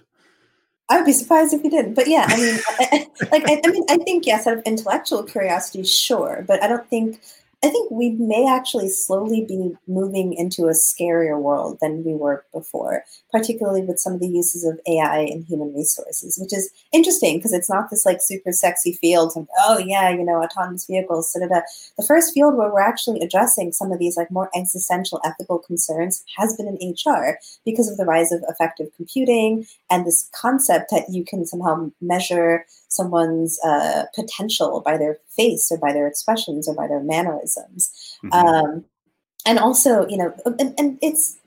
I would be surprised if you didn't, but yeah, I mean, I, like, I, I, mean, I think yes, out of intellectual curiosity, sure, but I don't think I think we may actually slowly be moving into a scarier world than we were before, particularly with some of the uses of AI in human resources, which is interesting because it's not this like super sexy field of, oh yeah, you know, autonomous vehicles, da, da, da. The first field where we're actually addressing some of these like more existential ethical concerns has been in HR because of the rise of affective computing and this concept that you can somehow measure someone's uh, potential by their face or by their expressions or by their mannerisms. Mm-hmm. Um, and also, you know, and, and it's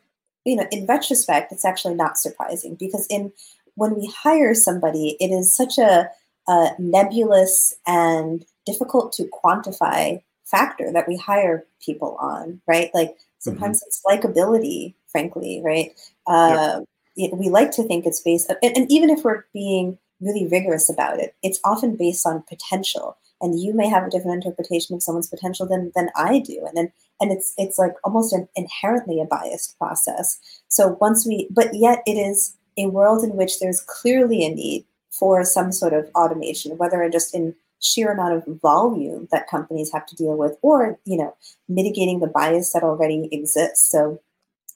you know, in retrospect, it's actually not surprising because in when we hire somebody, it is such a, a nebulous and difficult to quantify factor that we hire people on, right? Like sometimes mm-hmm. it's likability, frankly, right? Uh, yep. we like to think it's based, and, and even if we're being really rigorous about it, it's often based on potential. And you may have a different interpretation of someone's potential than than I do, and then and it's it's like almost an inherently a biased process. So once we, but yet it is a world in which there's clearly a need for some sort of automation, whether just in sheer amount of volume that companies have to deal with or you know mitigating the bias that already exists so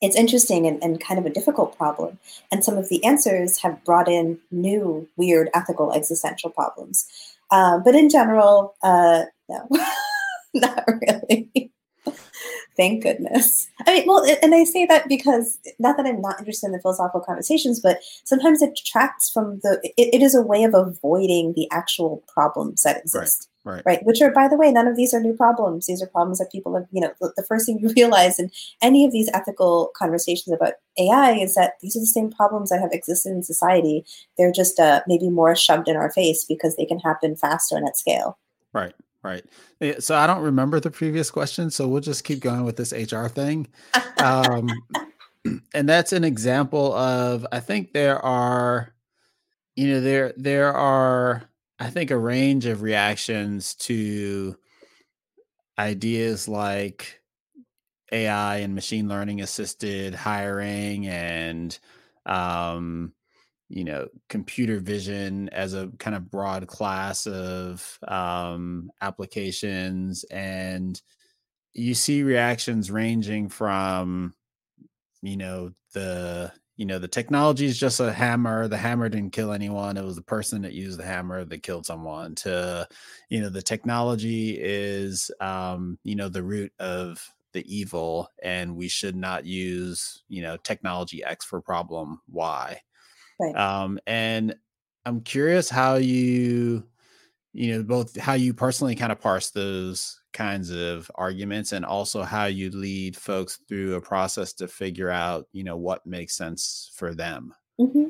it's interesting and, and kind of a difficult problem. And some of the answers have brought in new weird ethical existential problems. Uh, but in general uh, no not really Thank goodness. I mean, well, and I say that because not that I'm not interested in the philosophical conversations, but sometimes it detracts from the. it, it is a way of avoiding the actual problems that exist. Right, right. right. Which are, by the way, none of these are new problems. These are problems that people have, you know, the, first thing you realize in any of these ethical conversations about AI is that these are the same problems that have existed in society. They're just uh, maybe more shoved in our face because they can happen faster and at scale. Right. Right. So I don't remember the previous question, so we'll just keep going with this HR thing. Um, and that's an example of I think there are, you know, there there are I think a range of reactions to ideas like AI and machine learning assisted hiring and um, you know computer vision as a kind of broad class of um, applications and you see reactions ranging from you know the you know the technology is just a hammer the hammer didn't kill anyone it was the person that used the hammer that killed someone to you know the technology is um you know the root of the evil and we should not use you know technology x for problem y Right. Um, and I'm curious how you, you know, both how you personally kind of parse those kinds of arguments and also how you lead folks through a process to figure out, you know, what makes sense for them. Mm-hmm.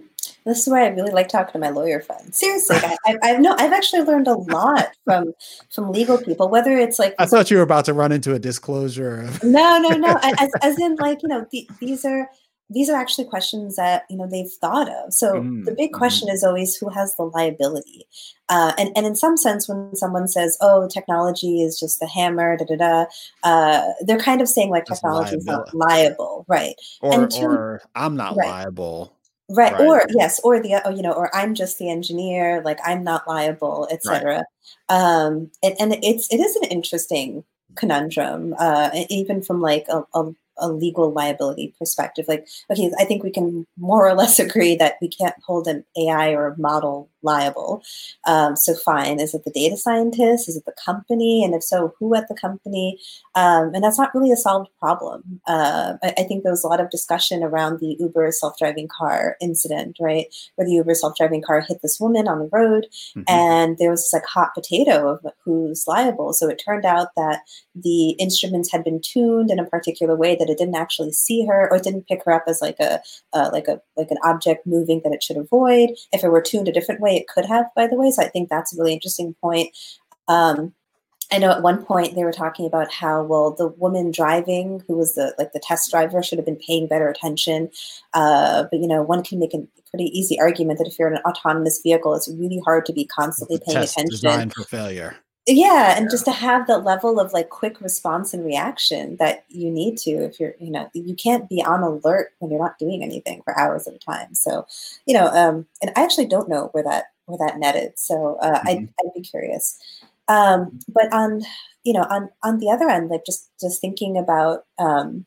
This is why I really like talking to my lawyer friends. Seriously, I, I've no, I've actually learned a lot from from legal people. Whether it's like I thought you were about to run into a disclosure. no, no, no. as, as in, like you know, the, these are these are actually questions that you know they've thought of so mm, the big mm-hmm. question is always who has the liability uh, and, and in some sense when someone says oh technology is just the hammer da da da uh, they're kind of saying like technology is not liable right or, and to, or i'm not right. liable right. right. or yes or the oh, you know or i'm just the engineer like i'm not liable etc right. um, and, and it's it is an interesting conundrum uh, even from like a, a a legal liability perspective. Like, okay, I think we can more or less agree that we can't hold an AI or a model liable. Um, so, fine. Is it the data scientist? Is it the company? And if so, who at the company? Um, and that's not really a solved problem. Uh, I, I, think there was a lot of discussion around the Uber self driving car incident, right? Where the Uber self driving car hit this woman on the road, mm-hmm. and there was this like hot potato of who's liable. So, it turned out that the instruments had been tuned in a particular way that it didn't actually see her or it didn't pick her up as like a uh, like a like an object moving that it should avoid. If it were tuned a different way, it could have, by the way. So I think that's a really interesting point. Um, I know at one point they were talking about how well the woman driving, who was the like the test driver, should have been paying better attention. Uh, but you know, one can make a pretty easy argument that if you're in an autonomous vehicle, it's really hard to be constantly paying test attention. Designed for failure yeah and just to have the level of like quick response and reaction that you need to if you're you know you can't be on alert when you're not doing anything for hours at a time. So you know um and i actually don't know where that where that netted so uh, mm-hmm. I'd, I'd be curious. Um but on you know on on the other end like just just thinking about um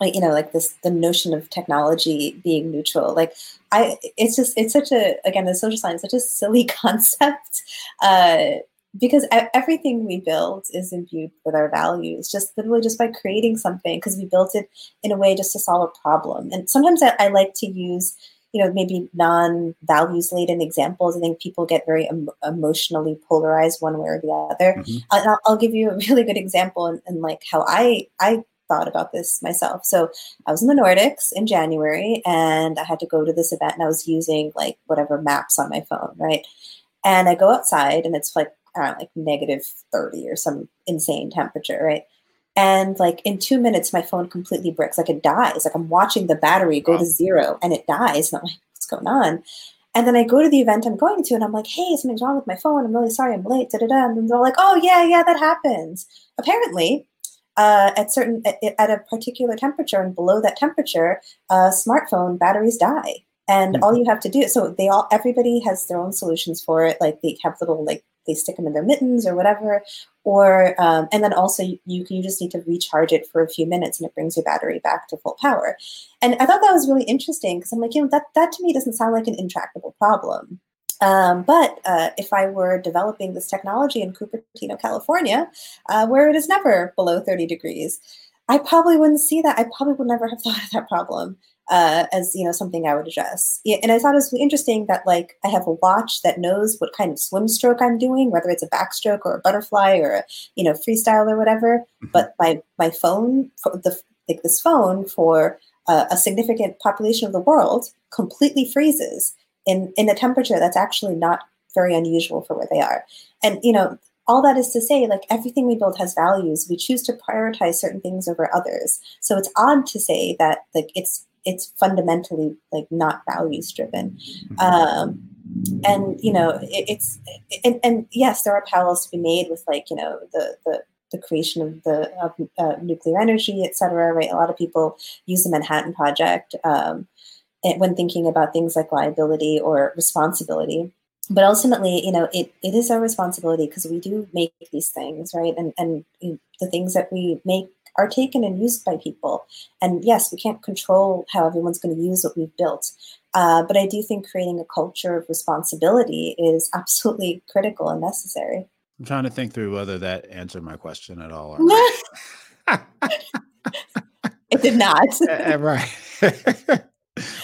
like you know like this the notion of technology being neutral like i it's just it's such a again the social science such a silly concept uh because everything we build is imbued with our values just literally just by creating something because we built it in a way just to solve a problem and sometimes I, I like to use you know maybe non-values laden examples i think people get very em- emotionally polarized one way or the other mm-hmm. and I'll, I'll, give you a really good example and, in like how i i thought about this myself. So I was in the Nordics in January and I had to go to this event and I was using like whatever maps on my phone, right? And I go outside and it's like, I like negative 30 or some insane temperature, right? And like in two minutes, my phone completely breaks. Like it dies. Like I'm watching the battery go wow. to zero and it dies. And I'm like, what's going on? And then I go to the event I'm going to, and I'm like, hey, something's wrong with my phone. I'm really sorry, I'm late. Da, da, da. And they're like, oh, yeah, yeah, that happens. Apparently, uh, at certain at, at, a particular temperature and below that temperature, uh, smartphone batteries die. And mm-hmm. all you have to do, so they all, everybody has their own solutions for it. Like they have little like they stick them in their mittens or whatever. Or um, and then also you, you just need to recharge it for a few minutes and it brings your battery back to full power. And i thought that was really interesting because i'm like you know that that to me doesn't sound like an intractable problem. Um, but uh, if I were developing this technology in Cupertino, California, uh, where it is never below 30 degrees, I probably wouldn't see that. I probably would never have thought of that problem uh, as you know something I would address. And I thought it was interesting that like I have a watch that knows what kind of swim stroke I'm doing, whether it's a backstroke or a butterfly or a you know freestyle or whatever. Mm-hmm. But my my phone, the like this phone for uh, a significant population of the world, completely freezes in in a temperature that's actually not very unusual for where they are. And you know all that is to say, like everything we build has values. We choose to prioritize certain things over others. So it's odd to say that like it's it's fundamentally like not values driven mm-hmm. um, and you know it, it's and, and, yes there are parallels to be made with like you know the the the creation of the of, uh, nuclear energy, et cetera, right? A lot of people use the Manhattan Project um, when thinking about things like liability or responsibility. But ultimately, you know, it, it is our responsibility because we do make these things, right? And and the things that we make are taken and used by people. And yes, we can't control how everyone's going to use what we've built. Uh, but I do think creating a culture of responsibility is absolutely critical and necessary. I'm trying to think through whether that answered my question at all. Or not. It did not. uh, right.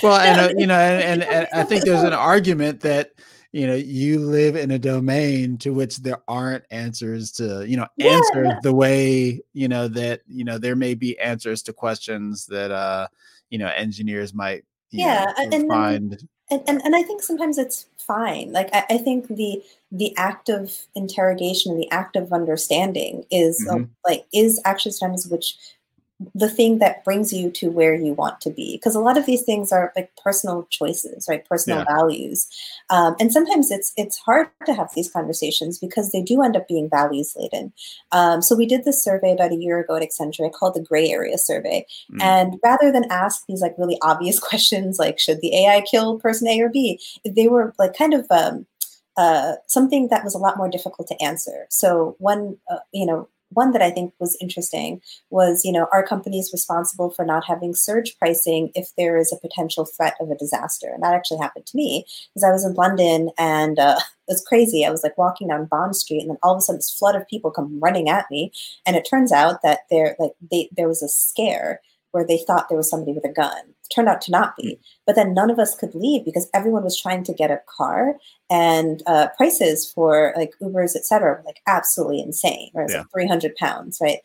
well, and uh, you know, and, and, and I think there's an argument that you know you live in a domain to which there aren't answers to you know yeah. answers the way you know that you know there may be answers to questions that uh you know engineers might yeah know, and, find and, and and i think sometimes it's fine like i, I think the the act of interrogation the act of understanding is mm-hmm. like is actually sometimes which the thing that brings you to where you want to be. Because a lot of these things are like personal choices right? Personal yeah. values. Um, and sometimes it's it's hard to have these conversations because they do end up being values laden. Um, so we did this survey about a year ago at accenture called the gray area survey. Mm. and rather than ask these like really obvious questions like should the ai kill person a or b? They were like kind of um, uh, something that was a lot more difficult to answer. So one uh, you know one that I think was interesting was, you know, are companies responsible for not having surge pricing if there is a potential threat of a disaster? And that actually happened to me because I was in London and uh, it was crazy. I was like walking down Bond Street and then all of a sudden this flood of people come running at me. And it turns out that there like they, there was a scare where they thought there was somebody with a gun. Turned out to not be. But then none of us could leave because everyone was trying to get a car, and uh, prices for like Ubers, etc., were like absolutely insane. It's yeah. like three hundred pounds, right?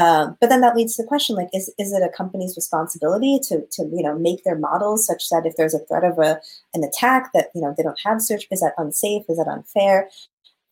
Um, but then that leads to the question: like, is is it a company's responsibility to to you know make their models such that if there's a threat of a an attack that you know they don't have surge? Is that unsafe? Is that unfair?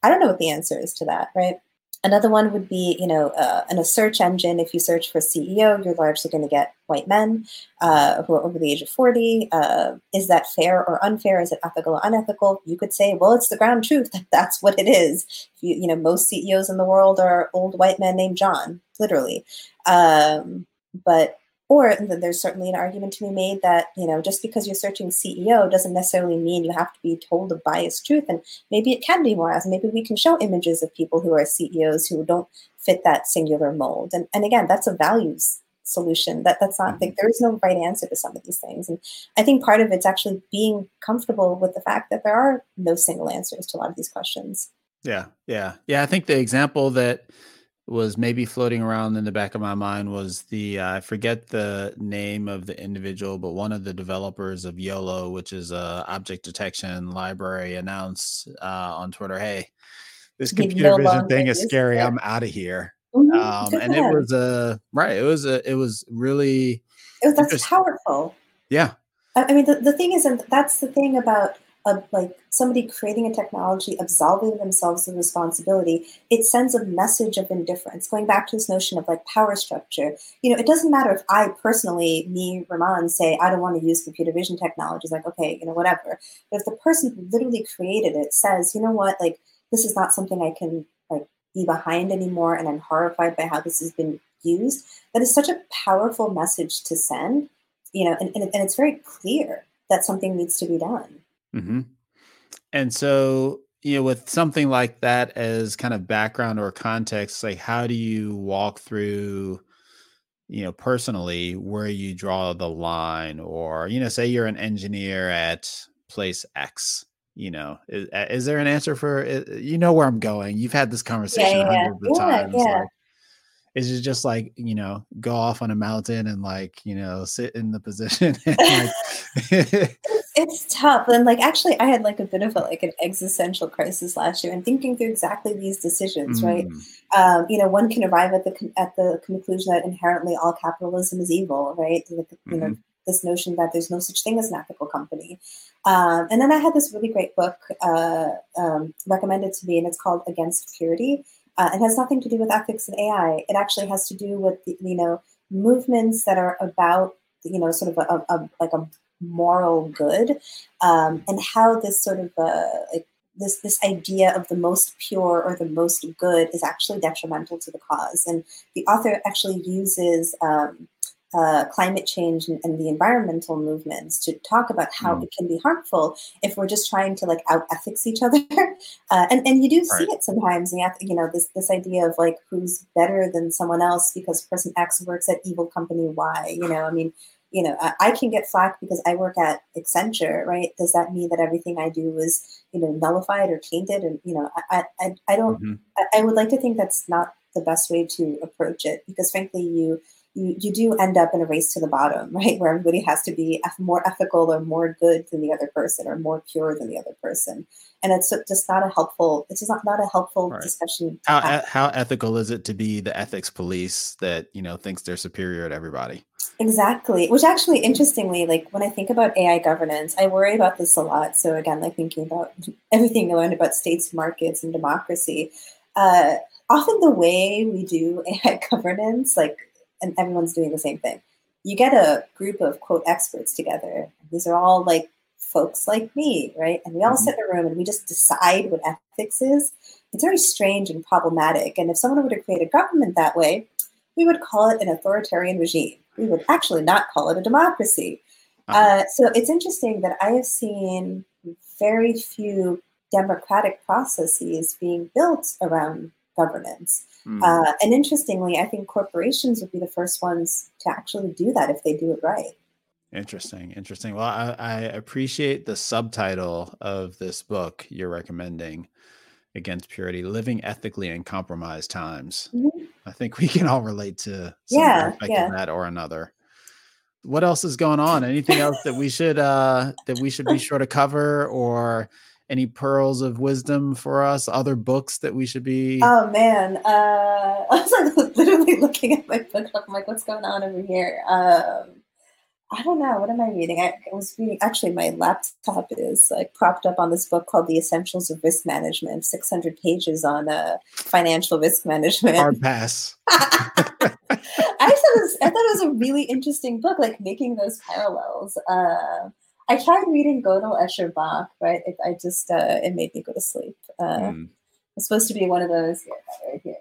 I don't know what the answer is to that, right? Another one would be, you know, uh, in a search engine, if you search for CEO, you're largely going to get white men uh, who are over the age of 40. Uh, is that fair or unfair? Is it ethical or unethical? You could say, well, it's the ground truth. That that's what it is. You, you know, most CEOs in the world are old white men named John, literally. Um, but or there's certainly an argument to be made that you know just because you're searching CEO doesn't necessarily mean you have to be told a biased truth, and maybe it can be more as maybe we can show images of people who are CEOs who don't fit that singular mold. And and again, that's a values solution. That that's not like there is no right answer to some of these things. And I think part of it's actually being comfortable with the fact that there are no single answers to a lot of these questions. Yeah, yeah, yeah. I think the example that was maybe floating around in the back of my mind was the uh, I forget the name of the individual, but one of the developers of YOLO, which is a object detection library, announced uh, on Twitter, "Hey, this computer vision thing is scary. I'm out of here." Mm-hmm. Um, and it was a right. It was a. It was really. It was that's powerful. Yeah. I, I mean, the, the thing is, and that's the thing about of like somebody creating a technology, absolving themselves of responsibility, it sends a message of indifference. Going back to this notion of like power structure, you know, it doesn't matter if I personally, me, Rumman, say I don't want to use computer vision technologies, like, okay, you know, whatever. But if the person who literally created it says, you know what, like, this is not something I can like be behind anymore, and I'm horrified by how this has been used, that is such a powerful message to send, you know, and, and, and it's very clear that something needs to be done. Mm-hmm. And so, you know, with something like that as kind of background or context, like how do you walk through, you know, personally where you draw the line, or you know, say you're an engineer at place X. You know, is, is there an answer for? You know where I'm going. You've had this conversation yeah, yeah, hundreds yeah. times. Yeah, like, is it just like you know go off on a mountain and like you know sit in the position and, like, it's tough and like actually i had like a bit of a like an existential crisis last year and thinking through exactly these decisions mm. right um, you know one can arrive at the at the conclusion that inherently all capitalism is evil right? You mm-hmm. know this notion that there's no such thing as an ethical company. Um, and then i had this really great book uh, um, recommended to me and it's called against purity uh, it has nothing to do with ethics and ai it actually has to do with the, you know movements that are about you know sort of a, a, a like a moral good, um, and how this sort of uh, this this idea of the most pure or the most good is actually detrimental to the cause. And the author actually uses um, uh, climate change and, and, the environmental movements to talk about how mm. it can be harmful if we're just trying to like out ethics each other. Uh, and and you do see it sometimes. You, have you know this this idea of like who's better than someone else because person X works at evil company Y. You know, I mean, you know, I, I, can get flack because I work at Accenture, right? Does that mean that everything I do is, you know, nullified or tainted? And you know, I I, I don't. Mm-hmm. I, I would like to think that's not the best way to approach it because, frankly, you you, you do end up in a race to the bottom, right? Where everybody has to be more ethical or more good than the other person or more pure than the other person. And it's just not a helpful, it's just not, not a helpful right. discussion. How, how ethical is it to be the ethics police that, you know, thinks they're superior to everybody? Exactly. Which actually, interestingly, like when I think about AI governance, I worry about this a lot. So again, like thinking about everything I learned about states, markets, and democracy, uh, often the way we do AI governance, like and everyone's doing the same thing. You get a group of quote experts together. These are all like folks like me, right? And we all mm-hmm. sit in a room and we just decide what ethics is. It's very strange and problematic. And if someone were to create a government that way, we would call it an authoritarian regime. We would actually not call it a democracy. Uh-huh. Uh, so it's interesting that I have seen very few democratic processes being built around governance. Mm. Uh, and interestingly, I think corporations would be the first ones to actually do that if they do it right. Interesting. Interesting. Well, I, I appreciate the subtitle of this book you're recommending against purity living ethically in compromised times mm-hmm. i think we can all relate to yeah, yeah. that or another what else is going on anything else that we should uh that we should be sure to cover or any pearls of wisdom for us? Other books that we should be? Oh man, uh, I was like literally looking at my book. I'm like, what's going on over here? Um, I don't know. What am I reading? I, I, was reading. Actually, my laptop is like propped up on this book called "The Essentials of Risk Management." Six hundred pages on uh, financial risk management. Hard pass. I thought it was, I thought it was a really interesting book, like making those parallels. Uh, I tried reading Gödel Escher Bach, right? It, I just uh, it made me go to sleep. Uh, mm. It's supposed to be one of those yeah, right here,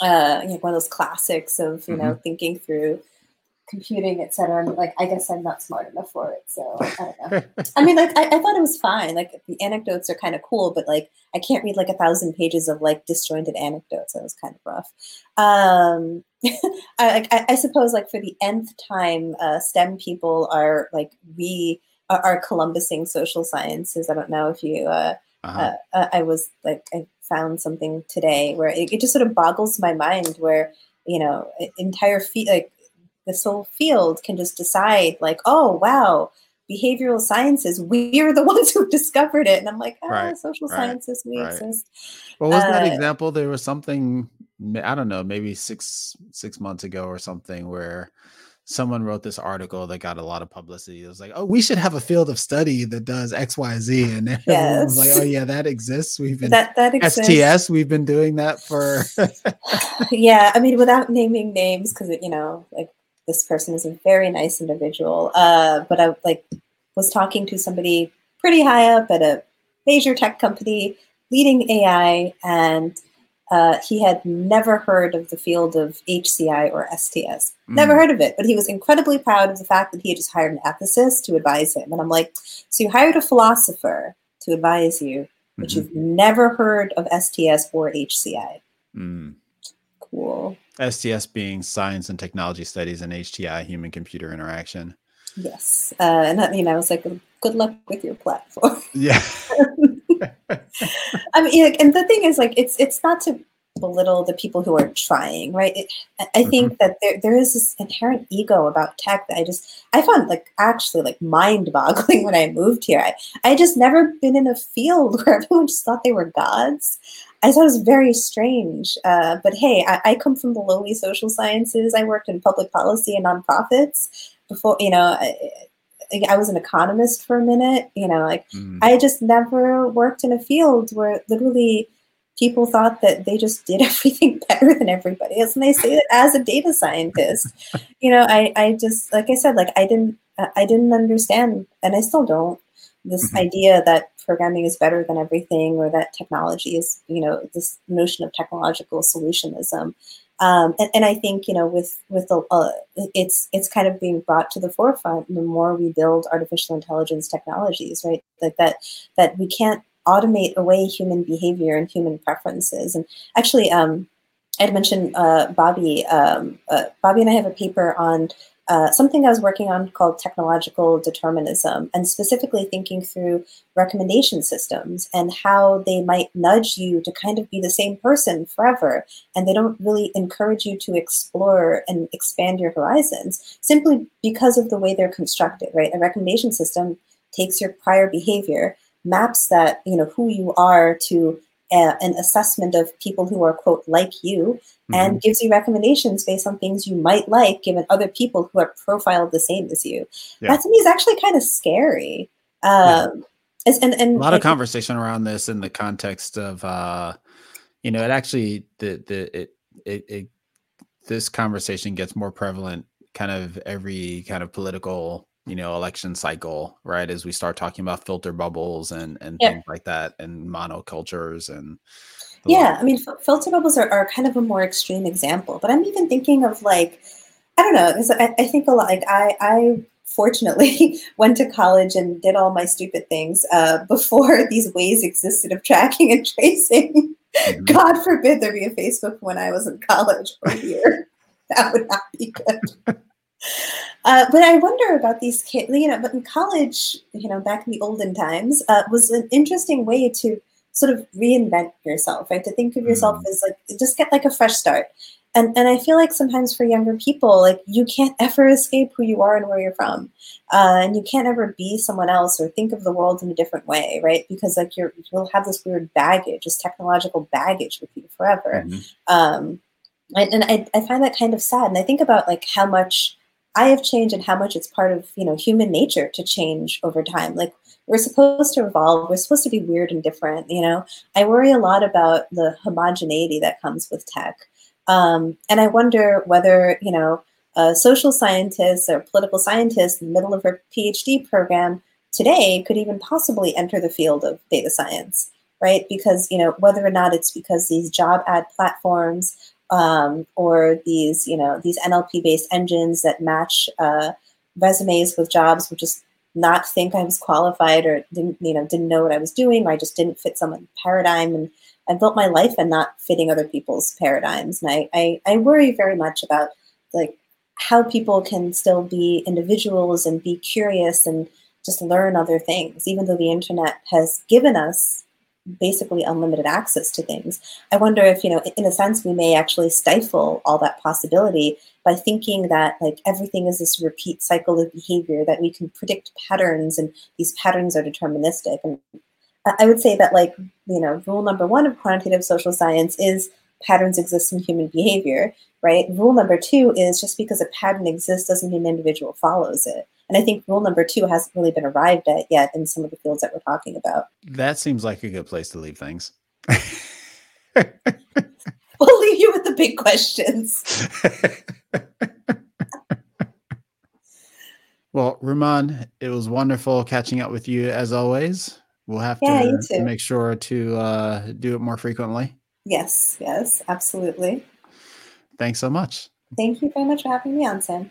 uh, you know, one of those classics of you mm-hmm. know thinking through computing, etc. And like, I guess I'm not smart enough for it, so I don't know. I mean, like, I, I, thought it was fine. Like, the anecdotes are kind of cool, but like, I can't read like a thousand pages of like disjointed anecdotes. That was kind of rough. Um, I, I, I, suppose, like, for the nth time, uh, STEM people are like we are Columbusing social sciences. I don't know if you. Uh, uh-huh. uh, I was like, I found something today where it, it just sort of boggles my mind. Where you know, entire feet like this whole field can just decide like oh wow behavioral sciences we're the ones who discovered it and i'm like ah, right, social right, sciences we right. exist what was uh, that example there was something I don't know, maybe six six months ago or something, where someone wrote this article that got a lot of publicity. It was like, oh, we should have a field of study that does X, Y, Z, and everyone yes. was like, oh yeah, that exists. We've been that that exists. STS. We've been doing that for. yeah, I mean, without naming names, because you know, like this person is a very nice individual. Uh, but I like was talking to somebody pretty high up at a major tech company leading AI, and uh, he had never heard of the field of HCI or STS. Mm. Never heard of it, but he was incredibly proud of the fact that he had just hired an ethicist to advise him. And I'm like, so you hired a philosopher to advise you, but mm-hmm. you've never heard of STS or HCI. Mm. Cool. STS being Science and Technology Studies and HCI Human Computer Interaction. Yes. Uh, and I mean, I was like, good luck with your platform. Yeah. I mean, and the thing is, like, it's it's not to belittle the people who are trying, right? It, I think mm-hmm. that there, there is this inherent ego about tech that I just I found like actually like mind boggling when I moved here. I I just never been in a field where everyone just thought they were gods. I thought it was very strange. Uh, but hey, I, I come from the lowly social sciences. I worked in public policy and nonprofits before. You know, I, I was an economist for a minute. You know, like mm. I just never worked in a field where literally people thought that they just did everything better than everybody else, and they say that as a data scientist. you know, I I just like I said, like I didn't I didn't understand, and I still don't this mm-hmm. idea that programming is better than everything or that technology is you know this notion of technological solutionism um, and, and, I think you know with with the, uh, it's it's kind of being brought to the forefront the more we build artificial intelligence technologies, right? That that that we can't automate away human behavior and human preferences. And actually, um, I'd mentioned uh, Bobby. Um, uh, Bobby and I have a paper on uh, something I was working on called technological determinism, and specifically thinking through recommendation systems and how they might nudge you to kind of be the same person forever. And they don't really encourage you to explore and expand your horizons simply because of the way they're constructed, right? A recommendation system takes your prior behavior, maps that, you know, who you are to uh, an assessment of people who are quote like you and mm-hmm. gives you recommendations based on things you might like given other people who are profiled the same as you yeah. that to me is actually kind of scary um, yeah. and, and a lot of conversation around this in the context of uh, you know it actually the the it, it, it this conversation gets more prevalent kind of every kind of political you know election cycle right as we start talking about filter bubbles and and yeah. things like that and monocultures and yeah i mean f- filter bubbles are, are kind of a more extreme example but i'm even thinking of like i don't know I, I think a lot like i i fortunately went to college and did all my stupid things uh, before these ways existed of tracking and tracing mm-hmm. god forbid there be a facebook when i was in college or here that would not be good uh, but I wonder about these kids, you know, but in college, you know, back in the olden times, uh, was an interesting way to sort of reinvent yourself, right? To think of yourself mm. as like, just get like a fresh start. And, and I feel like sometimes for younger people, like you can't ever escape who you are and where you're from. Uh, and you can't ever be someone else or think of the world in a different way, right? Because like you're, you'll have this weird baggage, this technological baggage with you forever. Mm-hmm. Um, and, and I, I find that kind of sad. And I think about like how much I have changed and how much it's part of you know human nature to change over time. Like we're supposed to evolve. We're supposed to be weird and different. You know, I worry a lot about the homogeneity that comes with tech, um, and I wonder whether you know a social scientist or political scientist in the middle of her PhD program today could even possibly enter the field of data science, right? Because you know whether or not it's because these job ad platforms um, or these you know these NLP based engines that match uh, resumes with jobs would just not think I was qualified or didn't you know didn't know what I was doing. Or I just didn't fit someone's paradigm and I built my life and not fitting other people's paradigms. And I, I, I worry very much about like how people can still be individuals and be curious and just learn other things even though the internet has given us basically unlimited access to things. I wonder if, you know, in a sense, we may actually stifle all that possibility by thinking that like everything is this repeat cycle of behavior, that we can predict patterns and these patterns are deterministic. And I would say that like, you know, rule number one of quantitative social science is patterns exist in human behavior, right? Rule number two is just because a pattern exists doesn't mean an individual follows it. And I think rule number two hasn't really been arrived at yet in some of the fields that we're talking about. That seems like a good place to leave things. we'll leave you with the big questions. well, Rumman, it was wonderful catching up with you as always. We'll have yeah, to make sure to uh, do it more frequently. Yes, yes, absolutely. Thanks so much. Thank you very much for having me on, Sam.